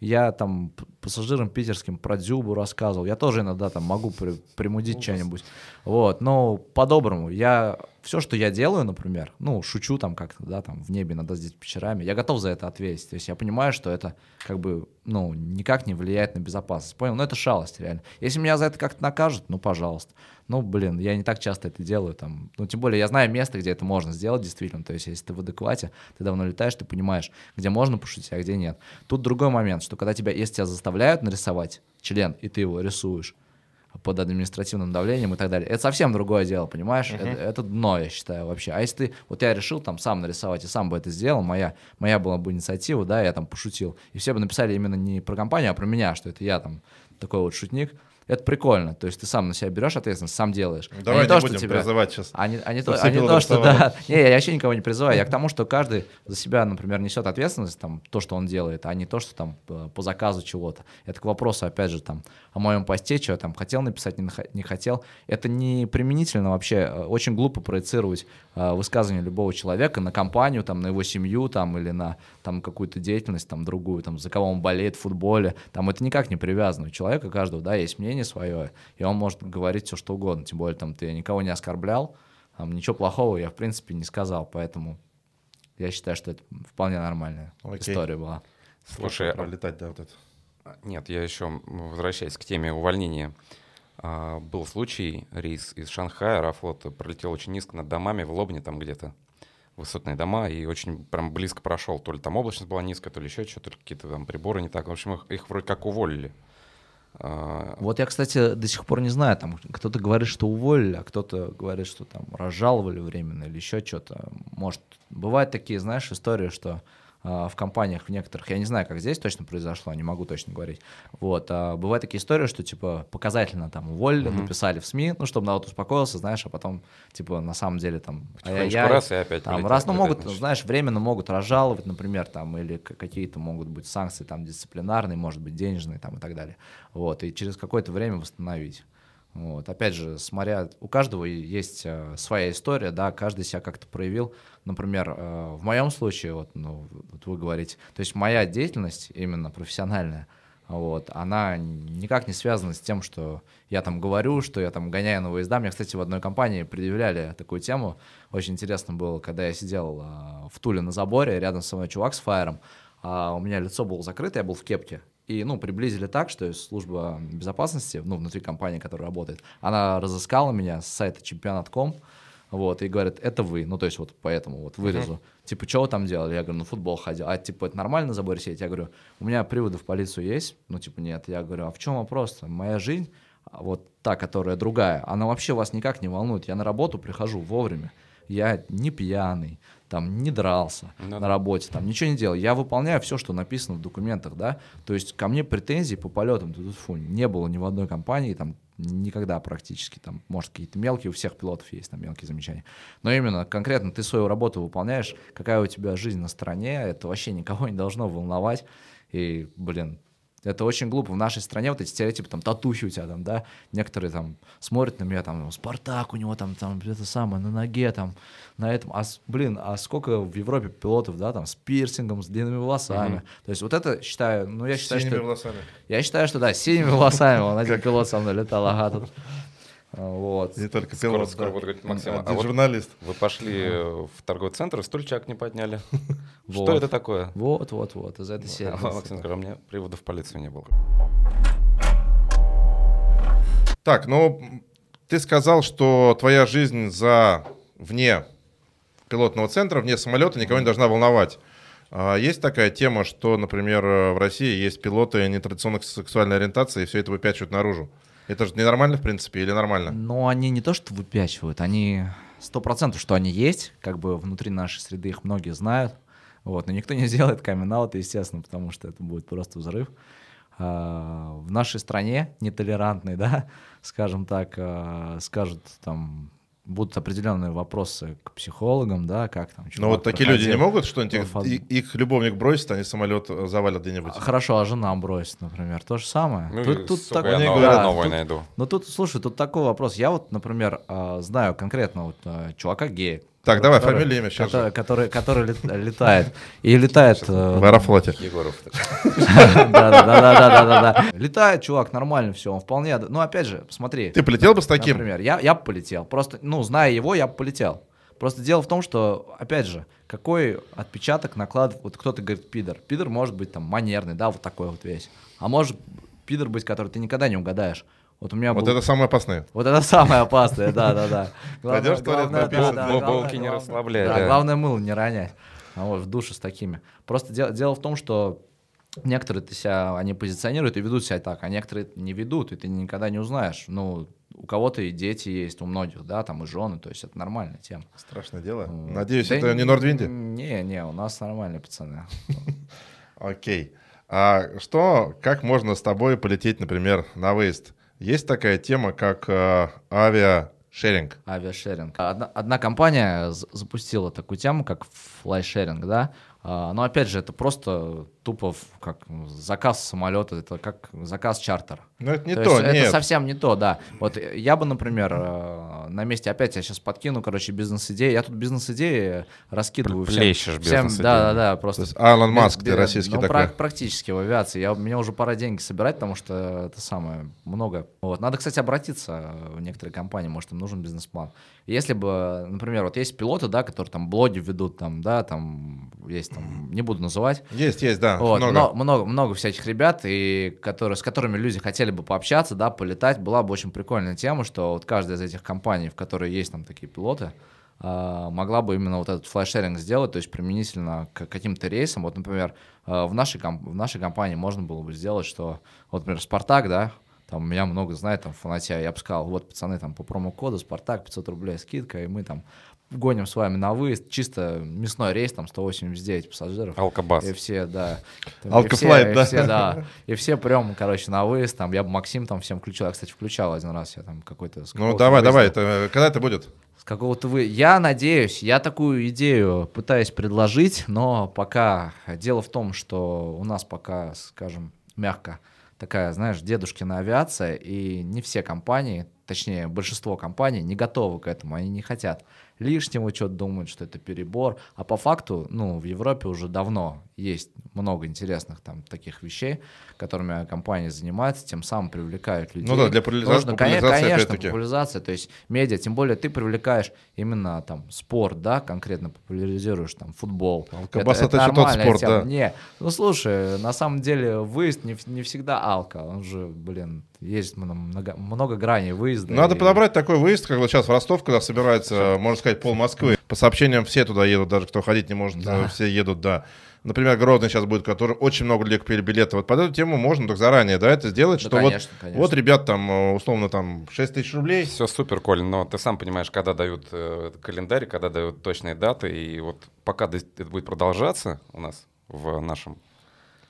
я там пассажирам питерским про Дзюбу рассказывал, я тоже иногда там могу при- примудить что-нибудь. Вот, но по-доброму, я все, что я делаю, например, ну, шучу там как-то, да, там в небе иногда с вечерами, я готов за это ответить. То есть я понимаю, что это как бы, ну, никак не влияет на безопасность. Понял? Ну, это шалость, реально. Если меня за это как-то накажут, ну, пожалуйста. Ну, блин, я не так часто это делаю, там, ну, тем более я знаю место, где это можно сделать, действительно, то есть если ты в адеквате, ты давно летаешь, ты понимаешь, где можно пошутить, а где нет. Тут другой момент, что когда тебя, если тебя заставляют нарисовать член, и ты его рисуешь, под административным давлением и так далее. Это совсем другое дело, понимаешь? Это, это дно, я считаю, вообще. А если ты, вот я решил там сам нарисовать и сам бы это сделал, моя, моя была бы инициатива, да, я там пошутил, и все бы написали именно не про компанию, а про меня, что это я там такой вот шутник, это прикольно. То есть ты сам на себя берешь ответственность, сам делаешь. А Давай не, то, что будем тебя- призывать сейчас. а не, а не то, а не то, что да. Не, я вообще никого не призываю. Я к тому, что каждый за себя, например, несет ответственность, там, то, что он делает, а не то, что там по, по заказу чего-то. Это к вопросу, опять же, там, о моем посте, что я там хотел написать, не, не хотел. Это не применительно вообще. Э, Очень глупо проецировать э, высказывание любого человека на компанию, там, на его семью, там, или на там какую-то деятельность, там, другую, там, за кого он болеет в футболе. Там это никак не привязано. У человека каждого, да, есть мнение свое, и он может говорить все, что угодно. Тем более, там, ты никого не оскорблял, там, ничего плохого я, в принципе, не сказал, поэтому я считаю, что это вполне нормальная Окей. история была. Слушай, а- пролетать, да, вот это. Нет, я еще, возвращаясь к теме увольнения, а, был случай, рейс из Шанхая, Аэрофлот пролетел очень низко над домами в Лобне там где-то, высотные дома, и очень прям близко прошел. То ли там облачность была низкая, то ли еще что-то, то ли какие-то там приборы не так. В общем, их, их вроде как уволили. А, Вот я, кстати, до сих пор не знаю, там кто-то говорит, что уволили, а кто-то говорит, что там разжаловали временно или еще что-то. Может, бывают такие, знаешь, истории, что в компаниях в некоторых, я не знаю, как здесь точно произошло, не могу точно говорить. Вот, а, бывают такие истории, что типа показательно там уволили, Мгм. написали в СМИ, ну, чтобы народ успокоился, знаешь, а потом типа на самом деле там потихонечку ай-яй-яй, раз и опять там, полетел, раз, ну, могут, начали. знаешь, временно могут разжаловать, например, там, или какие-то могут быть санкции там дисциплинарные, может быть, денежные там и так далее. Вот, и через какое-то время восстановить. Вот. Опять же, смотря, у каждого есть э, своя история, да, каждый себя как-то проявил. Например, э, в моем случае, вот, ну, вот вы говорите, то есть моя деятельность именно профессиональная, вот, она никак не связана с тем, что я там говорю, что я там гоняю на выезда. Мне, кстати, в одной компании предъявляли такую тему. Очень интересно было, когда я сидел а, в Туле на заборе, рядом со мной чувак с фаером, а у меня лицо было закрыто, я был в кепке. И, ну, приблизили так, что служба безопасности, ну, внутри компании, которая работает, она разыскала меня с сайта чемпионат.ком, вот, и говорит, это вы, ну, то есть вот по этому вот вырезу. Типа, что вы там делали? Я говорю, ну, футбол ходил. А, типа, это нормально на заборе сидеть? Я говорю, у меня приводы в полицию есть? Ну, типа, нет. Я говорю, а в чем вопрос? Моя жизнь, а вот та, которая другая, она вообще вас никак не волнует. Я на работу прихожу вовремя. Я не пьяный, там, не дрался Ну на да. работе, там, ничего не делал. Я выполняю все, что написано в документах, да. То есть ко мне претензий по полетам тут фу, не было ни в одной компании, там, никогда практически, там, может, какие-то мелкие, у всех пилотов есть там мелкие замечания. Но именно конкретно ты свою работу выполняешь, какая у тебя жизнь на стороне, это вообще никого не должно волновать. И, блин, это очень глупо. В нашей стране вот эти стереотипы, там, татухи у тебя там, да, некоторые там смотрят на меня, там, Спартак у него там, там, это самое, на ноге, там, на этом. А, блин, а сколько в Европе пилотов, да, там, с пирсингом, с длинными волосами. Мгм. То есть вот это, считаю, ну, я С считаю, синими что... волосами. Я считаю, что да, с синими волосами. Он один пилот со мной летал, ага, тут. А, Вот. Не только Скоро, пилот, скоро да. будет говорить Максим. А вот журналист. вы пошли в торговый центр, стульчак не подняли. Что это такое? Вот, вот, вот, из этой серии. А, Максим сказал, у меня приводов в полицию не было. Так, ну, ты сказал, что твоя жизнь за вне пилотного центра, вне самолета никого не должна волновать. А есть такая тема, что, например, в России есть пилоты нетрадиционных сексуальной ориентации, и все это выпячивают наружу. Это же ненормально, в принципе, или нормально? Ну, они не то, что выпячивают, они сто процентов, что они есть, как бы внутри нашей среды их многие знают, вот, но никто не сделает камин естественно, потому что это будет просто взрыв. А, в нашей стране нетолерантной, да, скажем так, а, скажут там будут определенные вопросы к психологам, да, как там. Но вот такие люди не могут что-нибудь, их, их любовник бросит, они самолет э, завалят где-нибудь. А, хорошо, а жена бросит, например, то же самое. Ну, тут, тут сука, так... я новый, да, новый тут, найду. Ну тут, слушай, тут такой вопрос. Я вот, например, а, знаю конкретно вот а, чувака гея, так, давай, который, фамилия, имя, сейчас который, который, который летает. И летает... Э, в Аэрофлоте. Егоров. Да-да-да-да-да-да. Летает чувак, нормально все, он вполне... Ну, опять же, смотри. Ты полетел бы с таким? Например, я, я бы полетел. Просто, ну, зная его, я бы полетел. Просто дело в том, что, опять же, какой отпечаток накладывает... Вот кто-то говорит пидор. Пидор может быть там манерный, да, вот такой вот весь. А может пидор быть, который ты никогда не угадаешь. Вот у меня Вот был... это самое опасное. Вот это самое опасное, да, да, да. Пойдешь в туалет Булки не расслабляй. Да, главное мыло не ронять. А вот в душе с такими. Просто дело в том, что некоторые ты себя, они позиционируют и ведут себя так, а некоторые не ведут, и ты никогда не узнаешь. Ну, у кого-то и дети есть, у многих, да, там и жены, то есть это нормальная тема. Страшное дело. Надеюсь, это не Нордвинди? Не, не, у нас нормальные пацаны. Окей. А что, как можно с тобой полететь, например, на выезд? Есть такая тема, как э, авиашеринг. Авиашеринг. Одна, одна компания запустила такую тему, как флайшеринг, да. А, но опять же, это просто тупо как заказ самолета, это как заказ чартера. Но это не то, то есть, нет. Это совсем не то, да. Вот я бы, например, э, на месте, опять я сейчас подкину, короче, бизнес-идеи. Я тут бизнес-идеи раскидываю всем. всем да, да, да, просто. То есть Айлон Маск, ты российский ну, такой. практически в авиации. Я, мне уже пора деньги собирать, потому что это самое, много. Вот. Надо, кстати, обратиться в некоторые компании, может, им нужен бизнес-план. Если бы, например, вот есть пилоты, да, которые там блоги ведут, там, да, там есть, там, не буду называть. Есть, есть, да, вот, много. много. Много всяких ребят, и которые, с которыми люди хотели бы пообщаться, да, полетать. Была бы очень прикольная тема, что вот каждая из этих компаний, в которой есть там такие пилоты, а, могла бы именно вот этот флешеринг сделать, то есть применительно к каким-то рейсам. Вот, например, а, в нашей, в нашей компании можно было бы сделать, что, вот, например, Спартак, да, там меня много знает, там, фанатя, я бы сказал, вот, пацаны, там, по промокоду Спартак, 500 рублей скидка, и мы там гоним с вами на выезд, чисто мясной рейс, там 189 пассажиров. Алкобас. И все, да. Алкофлайт, да? И все, да. И все прям, короче, на выезд, там, я бы Максим там всем включил, я, кстати, включал один раз, я там какой-то... Ну, давай, давай, это, когда это будет? С какого-то вы... Я надеюсь, я такую идею пытаюсь предложить, но пока... Дело в том, что у нас пока, скажем, мягко, такая, знаешь, дедушкина авиация, и не все компании, точнее, большинство компаний не готовы к этому, они не хотят лишнего что-то думают, что это перебор. А по факту, ну, в Европе уже давно есть много интересных там таких вещей, которыми компании занимаются, тем самым привлекают людей. Ну да, для популяризации, Нужно, популяризации конечно, популяризация, то есть медиа, тем более ты привлекаешь именно там спорт, да, конкретно популяризируешь там футбол. Алкобас это, это, это тот спорт, тема. да. Не, ну слушай, на самом деле выезд не, не всегда алка, он же, блин, есть много, много граней выезда. Надо и... подобрать такой выезд, как вот сейчас в Ростов, когда собирается, можно сказать, пол Москвы. По сообщениям все туда едут, даже кто ходить не может, да. все едут, да. Например, Грозный сейчас будет, который очень много людей купили билеты. Вот под эту тему можно так заранее, да, это сделать, да, что конечно, вот, конечно. вот ребят там, э, условно, там 6 тысяч рублей. Все супер, Коль, но ты сам понимаешь, когда дают э, календарь, когда дают точные даты, и вот пока это будет продолжаться у нас в нашем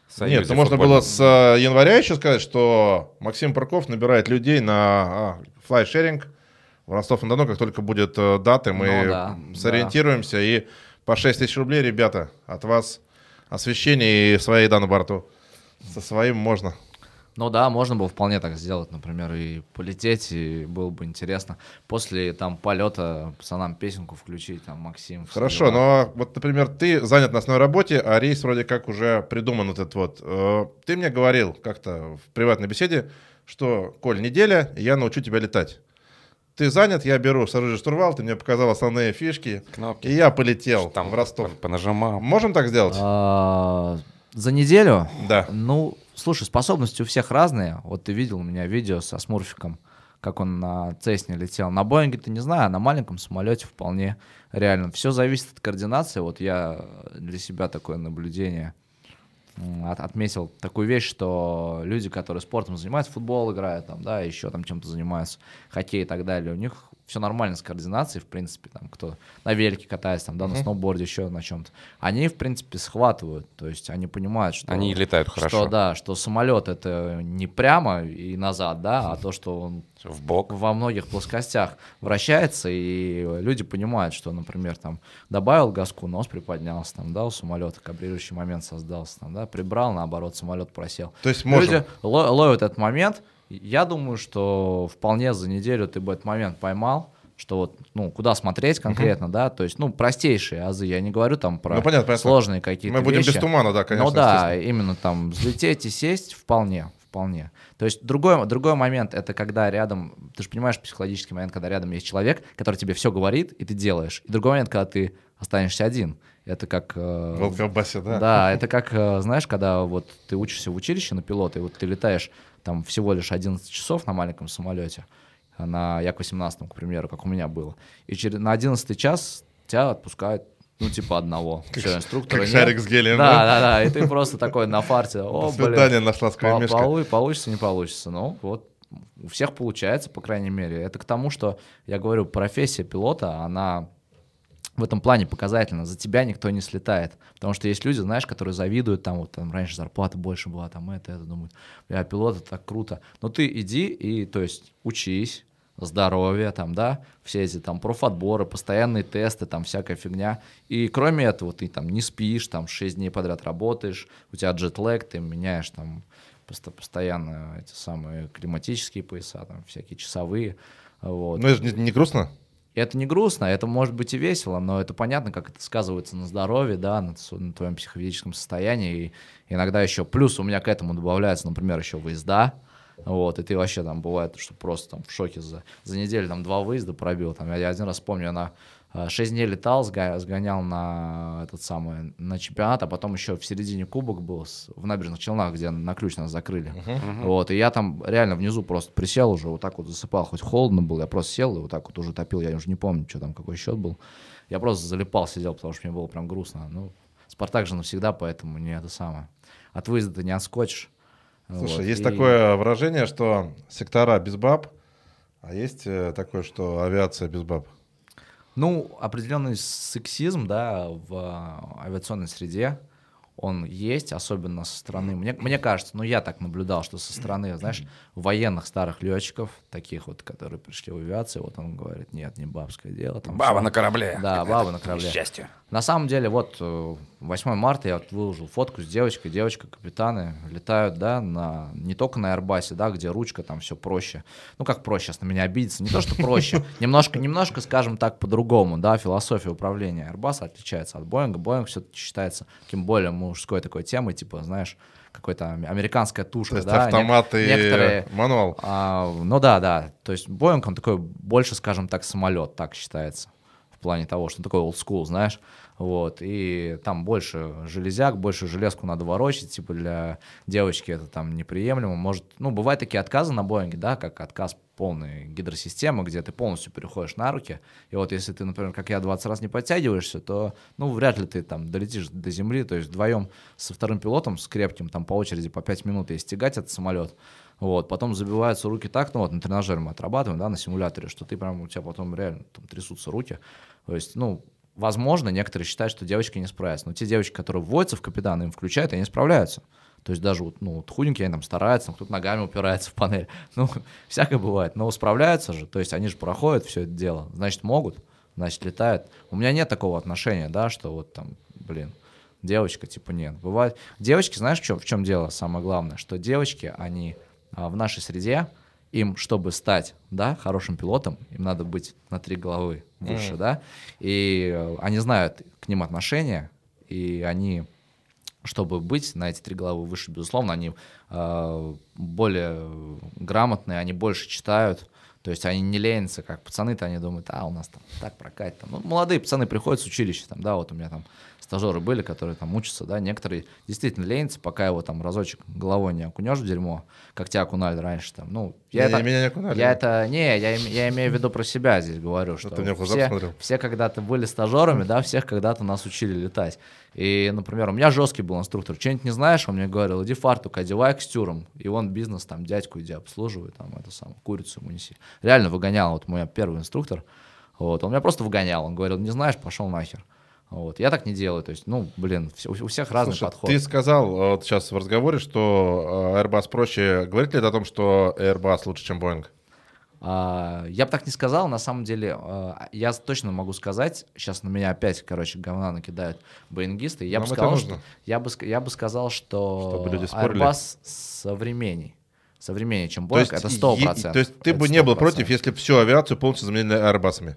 Союзе Нет, ну можно было с э, января еще сказать, что Максим Парков набирает людей на а, флайшеринг в Ростов-на-Дону, как только будет э, даты, мы ну, да, сориентируемся да. и по 6 тысяч рублей, ребята, от вас освещение и своя еда на борту. Со своим можно. Ну да, можно было вполне так сделать, например, и полететь, и было бы интересно. После там полета пацанам песенку включить, там, Максим. Хорошо, но вот, например, ты занят на основной работе, а рейс вроде как уже придуман этот вот. Э, ты мне говорил как-то в приватной беседе, что, Коль, неделя, я научу тебя летать. Ты занят, я беру с оружия штурвал, ты мне показал основные фишки, Кнопки. и я полетел там в Ростов. По, понажимал. Можем так сделать? А, за неделю? Да. Ну, Слушай, способности у всех разные. Вот ты видел у меня видео со Смурфиком, как он на Цесне летел. На Боинге ты не знаю, а на маленьком самолете вполне реально. Все зависит от координации. Вот я для себя такое наблюдение от, отметил такую вещь, что люди, которые спортом занимаются, футбол играют, там, да, еще там чем-то занимаются, хоккей и так далее, у них все нормально с координацией, в принципе, там, кто на велике катается, там, да, на сноуборде, еще на чем-то. Они, в принципе, схватывают, то есть они понимают, что... Они летают хорошо. Что, да, что самолет это не прямо и назад, да, а то, что он в бок. во многих плоскостях вращается, и люди понимают, что, например, там, добавил газку, нос приподнялся, там, да, у самолета кабрирующий момент создался, там, да, прибрал, наоборот, самолет просел. То есть можем... Люди ловят этот момент, я думаю, что вполне за неделю ты бы этот момент поймал, что вот, ну, куда смотреть конкретно, uh-huh. да, то есть, ну, простейшие азы, я не говорю там про ну, понятно, сложные какие-то Мы будем вещи. без тумана, да, конечно. Ну да, именно там взлететь и сесть вполне, вполне. То есть другой, другой момент, это когда рядом, ты же понимаешь психологический момент, когда рядом есть человек, который тебе все говорит, и ты делаешь. И другой момент, когда ты останешься один. Это как... Э, Волкобасе, да? Да, это как, э, знаешь, когда вот ты учишься в училище на пилота, и вот ты летаешь там всего лишь 11 часов на маленьком самолете, на Як-18, к примеру, как у меня было. И через, на 11 час тебя отпускают ну, типа одного. Все, инструктора Как шарик с гелием, да? Да, да, И ты просто такой на фарте. О, До свидания, нашла по, полу, Получится, не получится. Ну, вот у всех получается, по крайней мере. Это к тому, что, я говорю, профессия пилота, она в этом плане показательно. За тебя никто не слетает. Потому что есть люди, знаешь, которые завидуют, там вот там раньше зарплата больше была, там это, это, думают, я пилот, это так круто. Но ты иди и, то есть, учись, здоровье, там, да, все эти там профотборы, постоянные тесты, там всякая фигня. И кроме этого ты там не спишь, там 6 дней подряд работаешь, у тебя джетлэг, ты меняешь там постоянно эти самые климатические пояса, там всякие часовые. Вот. Ну это не, не грустно? Это не грустно, это может быть и весело, но это понятно, как это сказывается на здоровье, да, на, на твоем психофизическом состоянии. И иногда еще плюс у меня к этому добавляется, например, еще выезда, вот, и ты вообще там бывает, что просто там в шоке за, за неделю там два выезда пробил. Там, я один раз помню, на 6 дней летал, сгонял на этот самый, на чемпионат, а потом еще в середине кубок был с, в набережных Челнах, где на ключ нас закрыли. Uh-huh. Вот, и я там реально внизу просто присел уже, вот так вот засыпал, хоть холодно было, я просто сел и вот так вот уже топил, я уже не помню, что там, какой счет был. Я просто залипал, сидел, потому что мне было прям грустно. Ну, Спартак же навсегда, поэтому не это самое. От выезда ты не отскочишь. Слушай, вот, есть и... такое выражение, что сектора без баб, а есть э, такое, что авиация без баб. Ну, определенный сексизм, да, в а, авиационной среде, он есть, особенно со стороны, мне, мне кажется, ну я так наблюдал, что со стороны, знаешь, военных старых летчиков, таких вот, которые пришли в авиацию, вот он говорит, нет, не бабское дело. Там баба все. на корабле. Да, баба на корабле. Счастье. На самом деле, вот 8 э, марта я вот выложил фотку с девочкой, девочка, капитаны летают, да, на, не только на Airbus, да, где ручка, там все проще. Ну, как проще, сейчас на меня обидится, не то, что проще, немножко, немножко, скажем так, по-другому, да, философия управления Airbus отличается от Boeing, Boeing все-таки считается таким более мужской такой темой, типа, знаешь, какой-то американская тушка, то есть да, автомат и некоторые, мануал. А, ну да, да, то есть Boeing он такой больше, скажем так, самолет, так считается в плане того, что он такой old school, знаешь, вот, и там больше железяк, больше железку надо ворочать, типа для девочки это там неприемлемо, может, ну, бывают такие отказы на Боинге, да, как отказ полной гидросистемы, где ты полностью переходишь на руки, и вот если ты, например, как я, 20 раз не подтягиваешься, то, ну, вряд ли ты там долетишь до земли, то есть вдвоем со вторым пилотом, с крепким, там по очереди по 5 минут и этот самолет, вот, потом забиваются руки так, ну вот на тренажере мы отрабатываем, да, на симуляторе, что ты прям, у тебя потом реально там трясутся руки. То есть, ну, возможно, некоторые считают, что девочки не справятся. Но те девочки, которые вводятся в капитаны, им включают, они справляются. То есть даже вот, ну, вот худенькие они там стараются, кто-то ногами упирается в панель. Ну, всякое бывает. Но справляются же, то есть они же проходят все это дело. Значит, могут, значит, летают. У меня нет такого отношения, да, что вот там, блин, девочка, типа, нет. Бывает. Девочки, знаешь, в чем, в чем дело самое главное? Что девочки, они а, в нашей среде, им, чтобы стать, да, хорошим пилотом, им надо быть на три головы выше, mm. да, и э, они знают к ним отношения, и они, чтобы быть на эти три головы выше, безусловно, они э, более грамотные, они больше читают, то То есть они не ленятся, как пацаны-то, они думают, а, у нас там так прокатит. Там. Ну, молодые пацаны приходят с училища, там, да, вот у меня там стажеры были, которые там учатся, да, некоторые действительно ленятся, пока его там разочек головой не окунешь в дерьмо, как тебя окунали раньше там. Ну, я не, это, меня не окунали. Я это, не, я, я имею в виду про себя здесь говорю, что Ты все, все когда-то были стажерами, да, всех когда-то нас учили летать. И, например, у меня жесткий был инструктор, что-нибудь не знаешь, он мне говорил, иди фартук одевай костюром, и он бизнес там дядьку иди обслуживай, там это самое, курицу ему неси. Реально выгонял, вот мой первый инструктор, вот, он меня просто выгонял, он говорил, не знаешь, пошел нахер. Вот. Я так не делаю. То есть, ну, блин, у всех разный Слушай, подход. Ты сказал вот сейчас в разговоре, что э, Airbus проще. Говорит ли это о том, что Airbus лучше, чем Boeing? А, я бы так не сказал, на самом деле, а, я точно могу сказать, сейчас на меня опять, короче, говна накидают боингисты, я, бы Нам это сказал, нужно. что, я, бы, я бы сказал, что Чтобы люди спорили. Airbus современней. Современнее, чем То Boeing, есть, это е- 100%. то есть ты Это бы не был 100%. против, если бы всю авиацию полностью заменили Airbus'ами?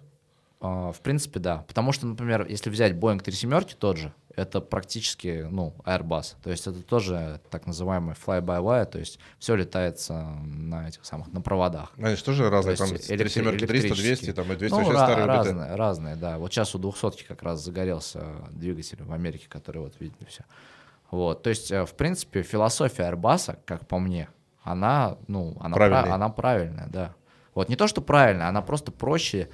А, В принципе, да. Потому что, например, если взять Boeing 37 тот же, это практически, ну, Airbus. То есть это тоже так называемый fly-by-wire, то есть все летается на этих самых, на проводах. Они же тоже разные, То там электри- семерки 300, 200, электрические. там и 200 Ну, ра- старые разные, разные, да. Вот сейчас у 200 как раз загорелся двигатель в Америке, который вот видели все. Вот, то есть, э, в принципе, философия Airbus, как по мне, она, ну, она, Правильнее. пра- она правильная, да. Вот не то, что правильная, она просто проще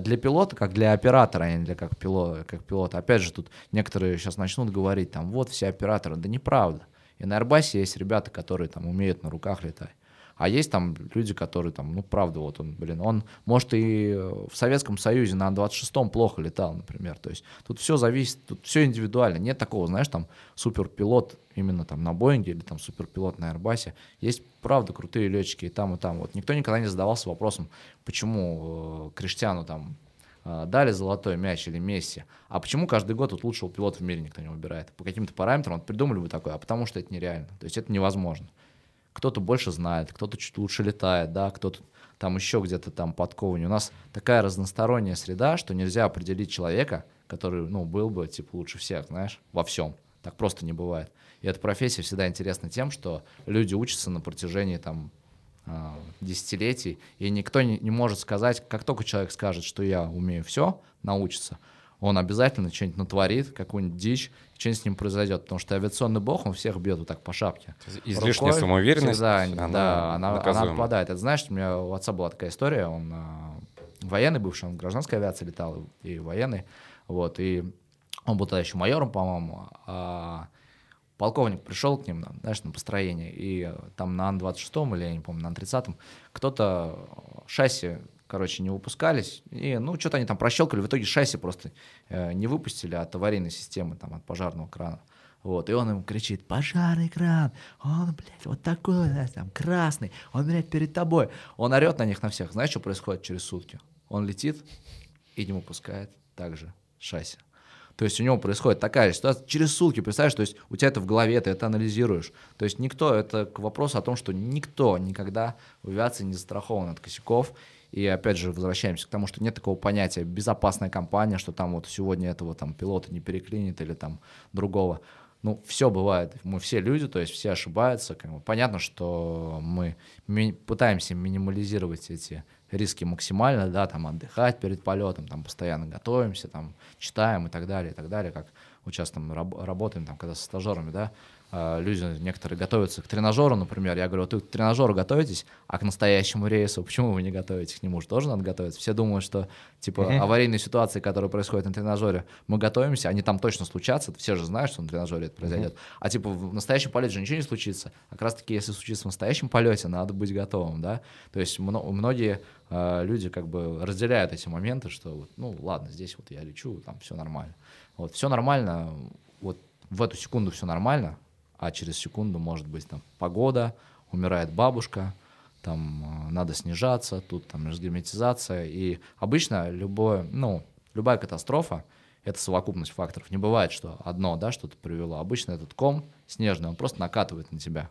для пилота, как для оператора, а не для как пилота, как пилота. Опять же, тут некоторые сейчас начнут говорить, там, вот все операторы. Да неправда. И на Airbus есть ребята, которые там умеют на руках летать. А есть там люди, которые там, ну, правда, вот он, блин, он, может, и в Советском Союзе на 26-м плохо летал, например. То есть тут все зависит, тут все индивидуально. Нет такого, знаешь, там, суперпилот именно там на Боинге или там суперпилот на Airbus. Есть, правда, крутые летчики и там, и там. Вот никто никогда не задавался вопросом, почему э, Криштиану там э, дали золотой мяч или Месси, а почему каждый год вот лучшего пилота в мире никто не выбирает? По каким-то параметрам вот придумали бы такое, а потому что это нереально. То есть это невозможно кто-то больше знает, кто-то чуть лучше летает, да, кто-то там еще где-то там подковывание. У нас такая разносторонняя среда, что нельзя определить человека, который, ну, был бы, типа, лучше всех, знаешь, во всем. Так просто не бывает. И эта профессия всегда интересна тем, что люди учатся на протяжении там а, десятилетий, и никто не, не может сказать, как только человек скажет, что я умею все, научится, он обязательно что-нибудь натворит, какую-нибудь дичь, что-нибудь с ним произойдет, потому что авиационный бог, он всех бьет вот так по шапке. Излишняя Рукой самоуверенность, всегда, она да, она, она нападает. Это знаешь, у меня у отца была такая история, он а, военный бывший, он в гражданской авиации летал, и военный, вот, и он был тогда еще майором, по-моему, а полковник пришел к ним, знаешь, на построение, и э, там на Ан-26 или, я не помню, на Ан-30 кто-то э, шасси, короче, не выпускались, и, ну, что-то они там прощелкали, в итоге шасси просто э, не выпустили от аварийной системы, там, от пожарного крана. Вот, и он им кричит, пожарный кран, он, блядь, вот такой, да, там, красный, он, блядь, перед тобой. Он орет на них на всех. Знаешь, что происходит через сутки? Он летит и не выпускает также шасси. То есть у него происходит такая же ситуация через сутки, представляешь, то есть у тебя это в голове, ты это анализируешь. То есть никто, это к вопросу о том, что никто никогда в авиации не застрахован от косяков. И опять же возвращаемся к тому, что нет такого понятия безопасная компания, что там вот сегодня этого там пилота не переклинит или там другого. Ну, все бывает. Мы все люди, то есть все ошибаются. Понятно, что мы ми- пытаемся минимализировать эти риски максимально, да, там отдыхать перед полетом, там постоянно готовимся, там читаем и так далее, и так далее, как вот сейчас там раб- работаем, там, когда со стажерами, да, люди некоторые готовятся к тренажеру, например, я говорю, вот вы к тренажеру готовитесь, а к настоящему рейсу почему вы не готовитесь к нему? Же тоже надо готовиться. Все думают, что типа аварийные ситуации, которые происходят на тренажере, мы готовимся, они там точно случатся, все же знают, что на тренажере это произойдет. А типа в настоящем полете же ничего не случится. А как раз таки, если случится в настоящем полете, надо быть готовым, да. То есть мно- многие э, люди как бы разделяют эти моменты, что ну ладно, здесь вот я лечу, там все нормально. Вот все нормально, вот в эту секунду все нормально, а через секунду может быть там погода, умирает бабушка, там э, надо снижаться, тут там разгерметизация. И обычно любое, ну, любая катастрофа — это совокупность факторов. Не бывает, что одно, да, что-то привело. Обычно этот ком снежный, он просто накатывает на тебя.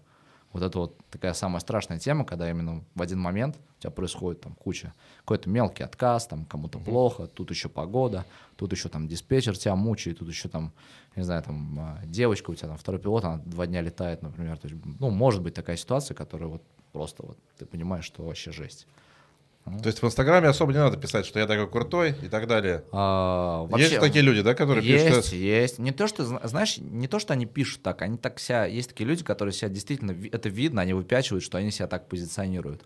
Вот это вот такая самая страшная тема, когда именно в один момент у тебя происходит там куча, какой-то мелкий отказ, там кому-то плохо, тут еще погода, тут еще там диспетчер тебя мучает, тут еще там, не знаю, там а, девочка у тебя там второй пилот, она два дня летает, например. То есть, ну, может быть такая ситуация, которая вот просто вот ты понимаешь, что вообще жесть. Ну. То есть в Инстаграме особо не надо писать, что я такой крутой и так далее. А, вообще, есть такие люди, да, которые есть, пишут? Есть, есть. Не то, что, знаешь, не то, что они пишут так, они так себя... Есть такие люди, которые себя действительно... Это видно, они выпячивают, что они себя так позиционируют.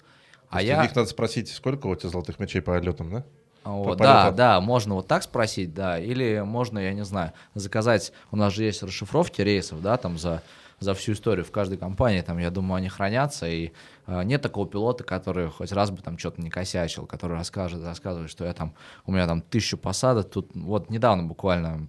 А я... Их надо спросить, сколько у тебя золотых мечей по отлетам, да? Вот, да, да, можно вот так спросить, да, или можно, я не знаю, заказать, у нас же есть расшифровки рейсов, да, там за за всю историю в каждой компании, там, я думаю, они хранятся, и э, нет такого пилота, который хоть раз бы там что-то не косячил, который расскажет, рассказывает, что я там, у меня там тысячу посадок, тут вот недавно буквально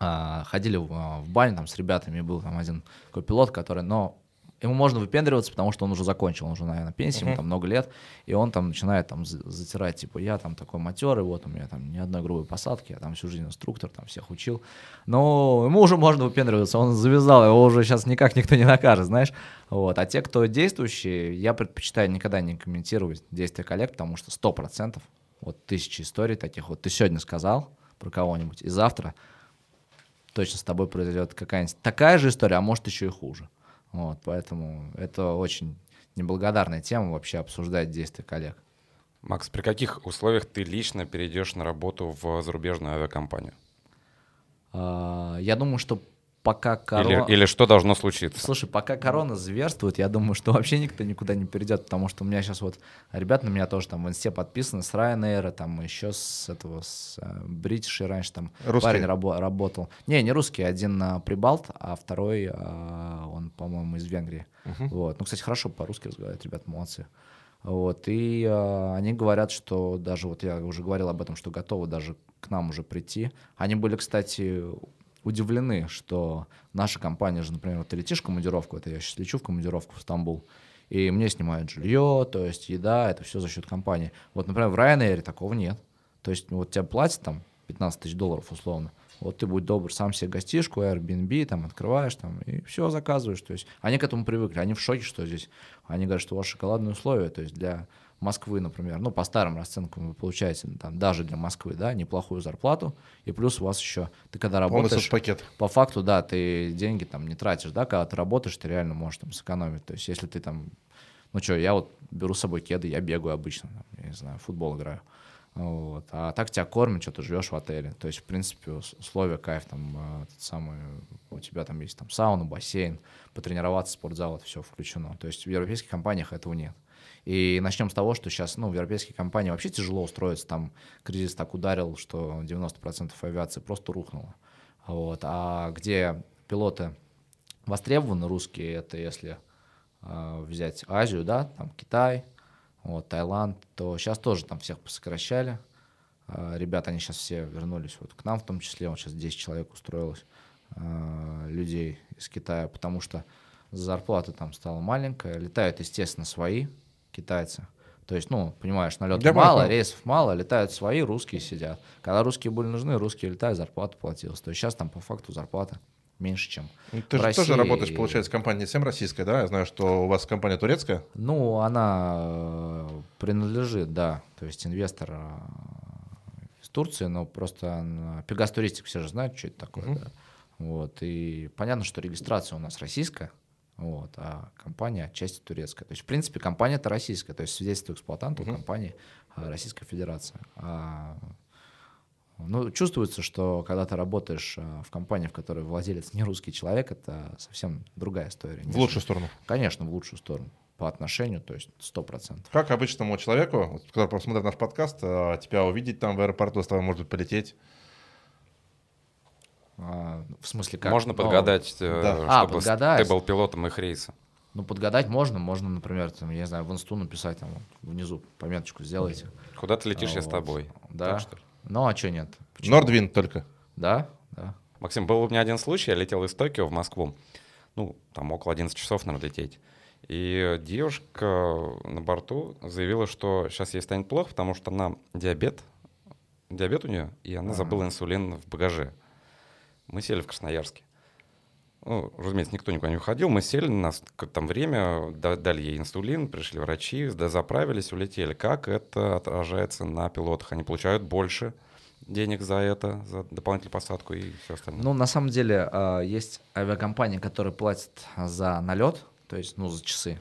э, ходили в, в баню там с ребятами, был там один такой пилот, который, но ему можно выпендриваться, потому что он уже закончил, он уже, наверное, пенсии, uh-huh. ему там много лет, и он там начинает там затирать, типа, я там такой матерый, вот у меня там ни одной грубой посадки, я там всю жизнь инструктор, там всех учил, но ему уже можно выпендриваться, он завязал, его уже сейчас никак никто не накажет, знаешь, вот, а те, кто действующие, я предпочитаю никогда не комментировать действия коллег, потому что сто процентов, вот тысячи историй таких, вот ты сегодня сказал про кого-нибудь, и завтра точно с тобой произойдет какая-нибудь такая же история, а может еще и хуже. Вот, поэтому это очень неблагодарная тема вообще обсуждать действия коллег. Макс, при каких условиях ты лично перейдешь на работу в зарубежную авиакомпанию? А, я думаю, что пока корона... Или, или что должно случиться? Слушай, пока корона зверствует, я думаю, что вообще никто никуда не перейдет, потому что у меня сейчас вот ребят на меня тоже там в инсте подписаны с Ryanair, там еще с этого, с uh, British раньше там русский. парень рабо- работал. Не, не русский, один на Прибалт, а второй, uh, он, по-моему, из Венгрии. Uh-huh. Вот. Ну, кстати, хорошо по-русски разговаривают, ребят, молодцы. Вот, и э, они говорят, что даже, вот я уже говорил об этом, что готовы даже к нам уже прийти. Они были, кстати, удивлены, что наша компания же, например, вот ты летишь в командировку, это я сейчас лечу в командировку в Стамбул, и мне снимают жилье, то есть еда, это все за счет компании. Вот, например, в Ryanair такого нет. То есть вот тебе платят там 15 тысяч долларов условно, вот ты будь добр, сам себе гостишку, Airbnb, там, открываешь, там, и все заказываешь. То есть они к этому привыкли, они в шоке, что здесь. Они говорят, что у вас шоколадные условия, то есть для Москвы, например, ну, по старым расценкам вы получаете там, даже для Москвы, да, неплохую зарплату, и плюс у вас еще, ты когда работаешь... пакет. По факту, да, ты деньги там не тратишь, да, когда ты работаешь, ты реально можешь там сэкономить. То есть если ты там, ну что, я вот беру с собой кеды, я бегаю обычно, там, я не знаю, футбол играю. Вот. А так тебя кормят, что ты живешь в отеле. То есть, в принципе, условия кайф, там, а, тот самый, у тебя там есть там сауна, бассейн, потренироваться, спортзал, это все включено. То есть в европейских компаниях этого нет. И начнем с того, что сейчас ну, в европейские компании вообще тяжело устроиться. Там кризис так ударил, что 90% авиации просто рухнуло. Вот. А где пилоты востребованы, русские, это если э, взять Азию, да, там Китай, вот, Таиланд, то сейчас тоже там всех посокращали. Э, ребята, они сейчас все вернулись вот к нам, в том числе, вот сейчас 10 человек устроилось э, людей из Китая, потому что зарплата там стала маленькая, летают, естественно, свои, китайцы. То есть, ну, понимаешь, налетов мало, понял. рейсов мало, летают свои, русские сидят. Когда русские были нужны, русские летают, зарплату платилась. То есть сейчас там по факту зарплата меньше, чем ну, Ты же России. тоже работаешь, получается, компания не всем российская, да? Я знаю, что у вас компания турецкая. Ну, она э, принадлежит, да. То есть инвестор э, из Турции, но просто Пегас Туристик все же знают, что это такое. Uh-huh. Да? Вот. И понятно, что регистрация у нас российская. Вот, а компания отчасти турецкая. То есть, в принципе, компания это российская, то есть свидетельство эксплуатанта uh-huh. у компании а, Российская Федерация. А, ну, чувствуется, что когда ты работаешь а, в компании, в которой владелец не русский человек, это совсем другая история. В лучшую сторону? Конечно, в лучшую сторону. По отношению, то есть сто процентов. Как обычному человеку, который посмотрит наш подкаст, а, тебя увидеть там в аэропорту, с тобой может полететь, в смысле как? Можно подгадать, э, да. чтобы а, подгадать. ты был пилотом их рейса. Ну, подгадать можно, можно, например, там, я не знаю, в инсту написать, там, внизу пометочку сделайте. Куда ты летишь, а, я вот. с тобой. Да. Так, что ли? Ну, а что нет? Нордвин только. Да, да. Максим, был у меня один случай, я летел из Токио в Москву, ну, там около 11 часов надо лететь. И девушка на борту заявила, что сейчас ей станет плохо, потому что она диабет, диабет у нее, и она а. забыла инсулин в багаже. Мы сели в Красноярске. Ну, разумеется, никто никуда не уходил. Мы сели, на нас там время, дали ей инсулин, пришли врачи, заправились, улетели. Как это отражается на пилотах? Они получают больше денег за это, за дополнительную посадку и все остальное? Ну, на самом деле, а, есть авиакомпании, которые платят за налет, то есть, ну, за часы.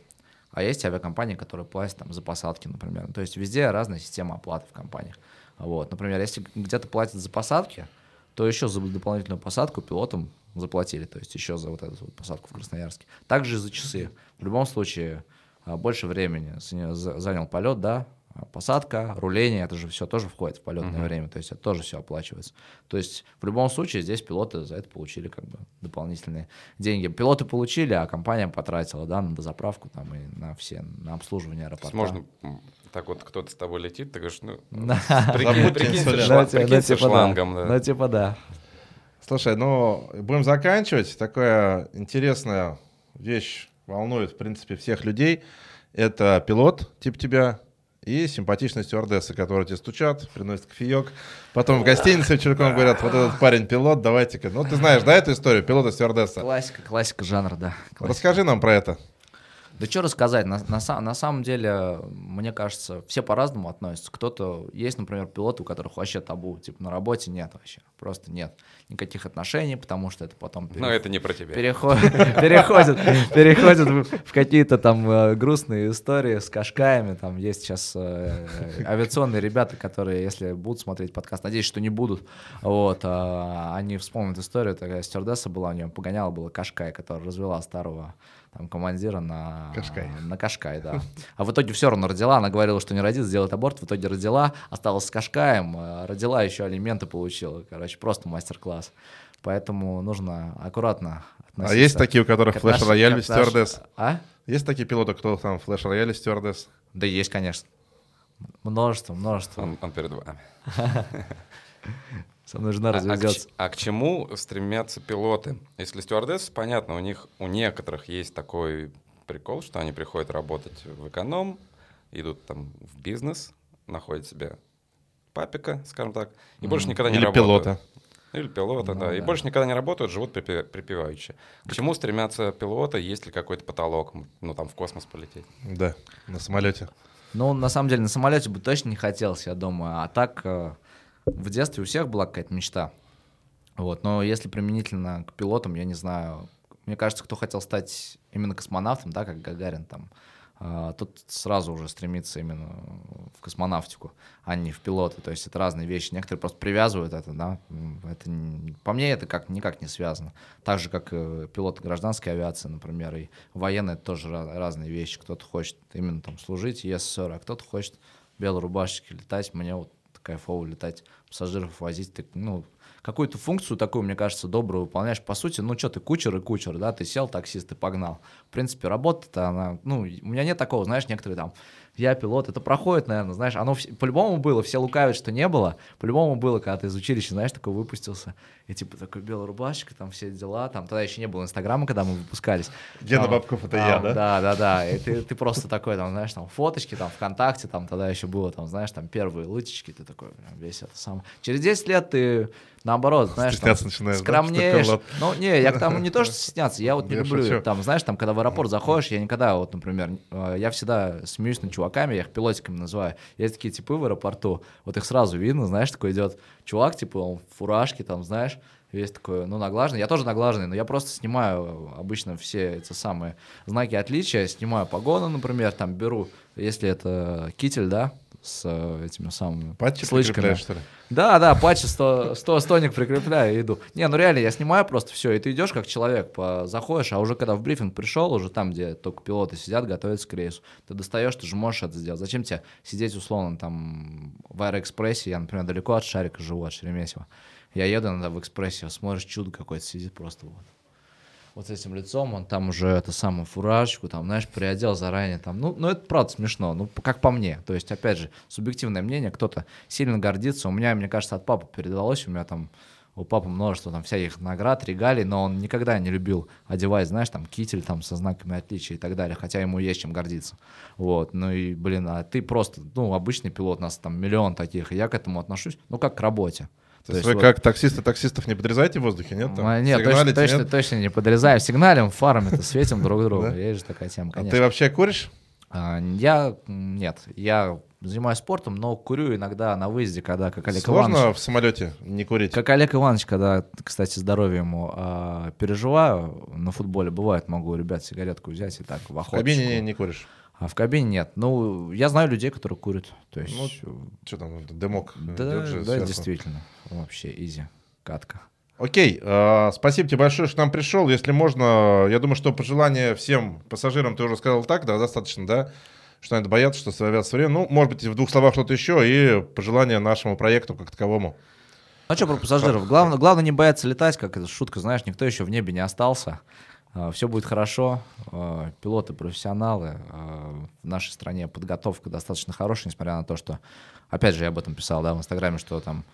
а есть авиакомпании, которые платят там за посадки, например. То есть везде разная система оплаты в компаниях. Вот. Например, если где-то платят за посадки, то еще за дополнительную посадку пилотам заплатили, то есть еще за вот эту вот посадку в Красноярске. Также за часы. В любом случае, а, больше времени занял полет, да, посадка, руление, это же все тоже входит в полетное uh-huh. время, то есть это тоже все оплачивается. То есть в любом случае здесь пилоты за это получили как бы дополнительные деньги. Пилоты получили, а компания потратила, да, на дозаправку там и на все, на обслуживание аэропорта. Можно так вот кто-то с тобой летит, ты говоришь, ну, прикинь, прикинься шлангом. Ну, типа да. Слушай, ну, будем заканчивать. Такая интересная вещь волнует, в принципе, всех людей. Это пилот, тип тебя, и симпатичные стюардессы, которые тебе стучат, приносят кофеек. Потом в гостинице вечерком говорят, вот этот парень пилот, давайте-ка. Ну, ты знаешь, да, эту историю, пилота стюардесса? Классика, классика жанра, да. Классика. Расскажи нам про это. Да что рассказать, на, на, на самом деле, мне кажется, все по-разному относятся. Кто-то, есть, например, пилоты, у которых вообще табу, типа на работе нет вообще, просто нет никаких отношений, потому что это потом... Перех... Но это не про тебя. Переход... переходит, переходит в какие-то там э, грустные истории с кашкаями, там есть сейчас э, авиационные ребята, которые, если будут смотреть подкаст, надеюсь, что не будут, вот, а, они вспомнят историю, такая стюардесса была, у нее погоняла была кашкай, которая развела старого там, командира на Кашкай. На Кашкай, да. А в итоге все равно родила. Она говорила, что не родит, сделает аборт. В итоге родила, осталась с Кашкаем, э, родила, еще алименты получила. Короче, просто мастер-класс. Поэтому нужно аккуратно относиться. А есть такие, у которых флеш-рояль стюардесс? А? Есть такие пилоты, кто там флеш-рояль стюардесс? Да есть, конечно. Множество, множество. Он, он перед вами. Со мной жена разведется. А, а, к, а к чему стремятся пилоты? Если стюардессы, понятно, у них у некоторых есть такой прикол, что они приходят работать в эконом, идут там в бизнес, находят себе папика, скажем так, и mm. больше никогда не Или работают. пилота. Или пилота, ну, да. да. И больше никогда не работают, живут припеваючи. К чему стремятся пилоты, есть ли какой-то потолок, ну там в космос полететь? Да, на самолете. Ну, на самом деле, на самолете бы точно не хотелось, я думаю. А так, э, в детстве у всех была какая-то мечта. Вот, но если применительно к пилотам, я не знаю, мне кажется, кто хотел стать именно космонавтом, да, как Гагарин там, э, тот сразу уже стремится именно в космонавтику, а не в пилоты. То есть это разные вещи. Некоторые просто привязывают это, да. Это, по мне это как, никак не связано. Так же, как и пилоты гражданской авиации, например, и военные это тоже разные вещи. Кто-то хочет именно там служить, ЕССР, а кто-то хочет белой рубашечки летать. Мне вот кайфово летать, пассажиров возить, ты, ну, какую-то функцию такую, мне кажется, добрую выполняешь. По сути, ну что, ты кучер и кучер, да, ты сел, таксист, и погнал. В принципе, работа-то, она, ну, у меня нет такого, знаешь, некоторые там, я пилот, это проходит, наверное, знаешь, оно по-любому было, все лукавят, что не было, по-любому было, когда ты из училища, знаешь, такой выпустился, и типа такой белая рубашечка, там все дела, там тогда еще не было Инстаграма, когда мы выпускались. Гена там, Бабков это там, я, да? Да, да, да, и ты, ты просто такой, там, знаешь, там фоточки, там, ВКонтакте, там тогда еще было, там, знаешь, там первые лычечки, ты такой, весь это сам. Через 10 лет ты наоборот, знаешь, там, начинаешь, скромнеешь. Да, ну, не, я к тому не то, что стесняться, я вот не я люблю, шучу. там, знаешь, там, когда в аэропорт заходишь, я никогда, вот, например, э, я всегда смеюсь над чуваками, я их пилотиками называю, есть такие типы в аэропорту, вот их сразу видно, знаешь, такой идет чувак, типа, он в фуражке, там, знаешь, весь такой, ну, наглаженный. Я тоже наглаженный, но я просто снимаю обычно все эти самые знаки отличия, снимаю погоны, например, там беру, если это китель, да, с э, этими самыми Патчи слышками. что ли? Да, да, патчи 100, 100 стоник прикрепляю и иду. Не, ну реально, я снимаю просто все, и ты идешь как человек, по, заходишь, а уже когда в брифинг пришел, уже там, где только пилоты сидят, готовятся к рейсу, ты достаешь, ты же можешь это сделать. Зачем тебе сидеть условно там в Аэроэкспрессе, я, например, далеко от Шарика живу, от Шереметьево. Я еду иногда в экспрессе, смотришь, чудо какое-то сидит просто вот вот с этим лицом, он там уже это самую фуражку, там, знаешь, приодел заранее, там, ну, ну, это правда смешно, ну, как по мне, то есть, опять же, субъективное мнение, кто-то сильно гордится, у меня, мне кажется, от папы передалось, у меня там, у папы множество там всяких наград, регалий, но он никогда не любил одевать, знаешь, там, китель там со знаками отличия и так далее, хотя ему есть чем гордиться, вот, ну и, блин, а ты просто, ну, обычный пилот, у нас там миллион таких, и я к этому отношусь, ну, как к работе, то, То есть вы вот... как таксисты таксистов не подрезаете в воздухе, нет? Там, нет, точно, точно, нет? точно не подрезаем. Сигналим, фарами-то светим друг другу. Есть же такая тема, конечно. А ты вообще куришь? А, я нет, я занимаюсь спортом, но курю иногда на выезде, когда как Олег Сложно Иванович... в самолете не курить? Как Олег Иванович, когда, кстати, здоровье ему а, переживаю на футболе, бывает, могу, ребят, сигаретку взять и так в охоту. В кабине не, не куришь? А в кабине нет. Ну, я знаю людей, которые курят. То есть... Ну, что там, дымок Да, же да действительно. Вообще, изи, катка. Окей, э, спасибо тебе большое, что к нам пришел. Если можно, я думаю, что пожелание всем пассажирам ты уже сказал так, да, достаточно, да? Что они боятся, что авиация время. Ну, может быть, в двух словах что-то еще и пожелание нашему проекту как таковому. Ну что про пассажиров? Главное, главное не бояться летать, как эта шутка, знаешь, никто еще в небе не остался. А, Все будет хорошо, а, пилоты профессионалы, а, в нашей стране подготовка достаточно хорошая, несмотря на то, что, опять же, я об этом писал, да, в Инстаграме, что там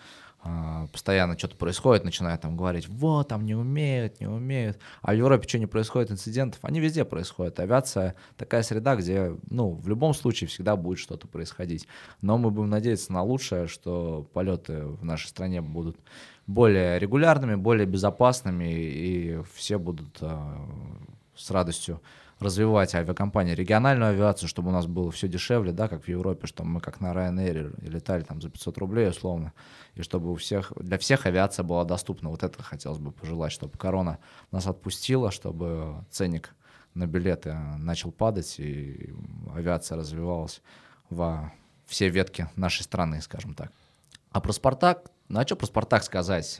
постоянно что-то происходит, начинают там говорить, вот, там не умеют, не умеют. А в Европе что не происходит инцидентов? Они везде происходят. Авиация такая среда, где, ну, в любом случае всегда будет что-то происходить. Но мы будем надеяться на лучшее, что полеты в нашей стране будут более регулярными, более безопасными, и все будут э, с радостью развивать авиакомпании, региональную авиацию, чтобы у нас было все дешевле, да, как в Европе, чтобы мы как на Ryanair летали там за 500 рублей условно, и чтобы у всех, для всех авиация была доступна. Вот это хотелось бы пожелать, чтобы корона нас отпустила, чтобы ценник на билеты начал падать, и авиация развивалась во все ветки нашей страны, скажем так. А про «Спартак», ну а что про «Спартак» сказать?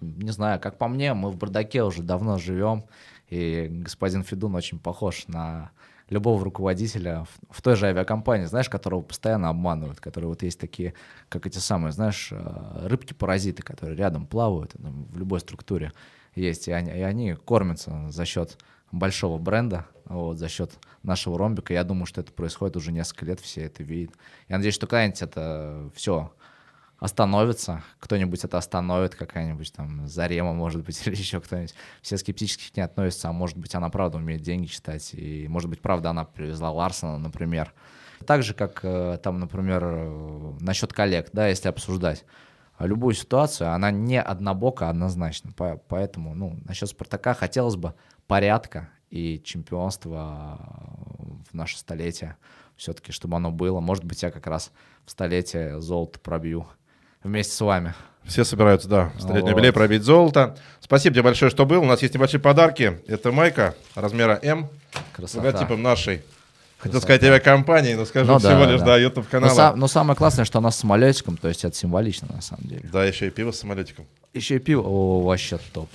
Не знаю, как по мне, мы в бардаке уже давно живем, и господин Федун очень похож на любого руководителя в, в той же авиакомпании, знаешь, которого постоянно обманывают, которые вот есть такие, как эти самые, знаешь, э, рыбки-паразиты, которые рядом плавают в любой структуре есть, и они, и они кормятся за счет большого бренда, вот, за счет нашего ромбика. Я думаю, что это происходит уже несколько лет, все это видят. Я надеюсь, что когда-нибудь это все остановится, кто-нибудь это остановит, какая-нибудь там Зарема, может быть, или еще кто-нибудь. Все скептически к ней относятся, а может быть, она правда умеет деньги читать, и может быть, правда, она привезла Ларсона, например. Так же, как э, там, например, э, насчет коллег, да, если обсуждать любую ситуацию, она не однобока однозначно. Поэтому, ну, насчет Спартака хотелось бы порядка и чемпионства в наше столетие все-таки, чтобы оно было. Может быть, я как раз в столетие золото пробью вместе с вами. Все собираются, да, столетний вот. юбилей пробить золото. Спасибо тебе большое, что был. У нас есть небольшие подарки. Это майка размера М с логотипом нашей Хотел сказать авиакомпании, но скажу ну, всего да, лишь, да, да YouTube канала. Но, но самое классное, что она с самолетиком, то есть это символично на самом деле. Да, еще и пиво с самолетиком. Еще и пиво, о, вообще топ.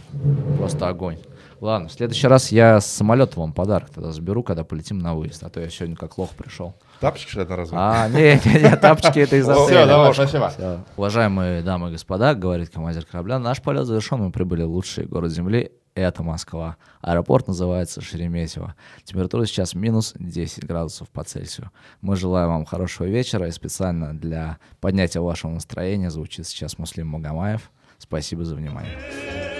Просто огонь. Ладно, в следующий раз я с самолета вам подарок тогда заберу, когда полетим на выезд, а то я сегодня как лох пришел. Тапочки что это разве? А, не, не, не, тапочки это из Все, давай, спасибо. Все. Уважаемые дамы и господа, говорит командир корабля, наш полет завершен, мы прибыли в лучший город Земли, это Москва. Аэропорт называется Шереметьево. Температура сейчас минус 10 градусов по Цельсию. Мы желаем вам хорошего вечера и специально для поднятия вашего настроения звучит сейчас Муслим Магомаев. Спасибо за внимание.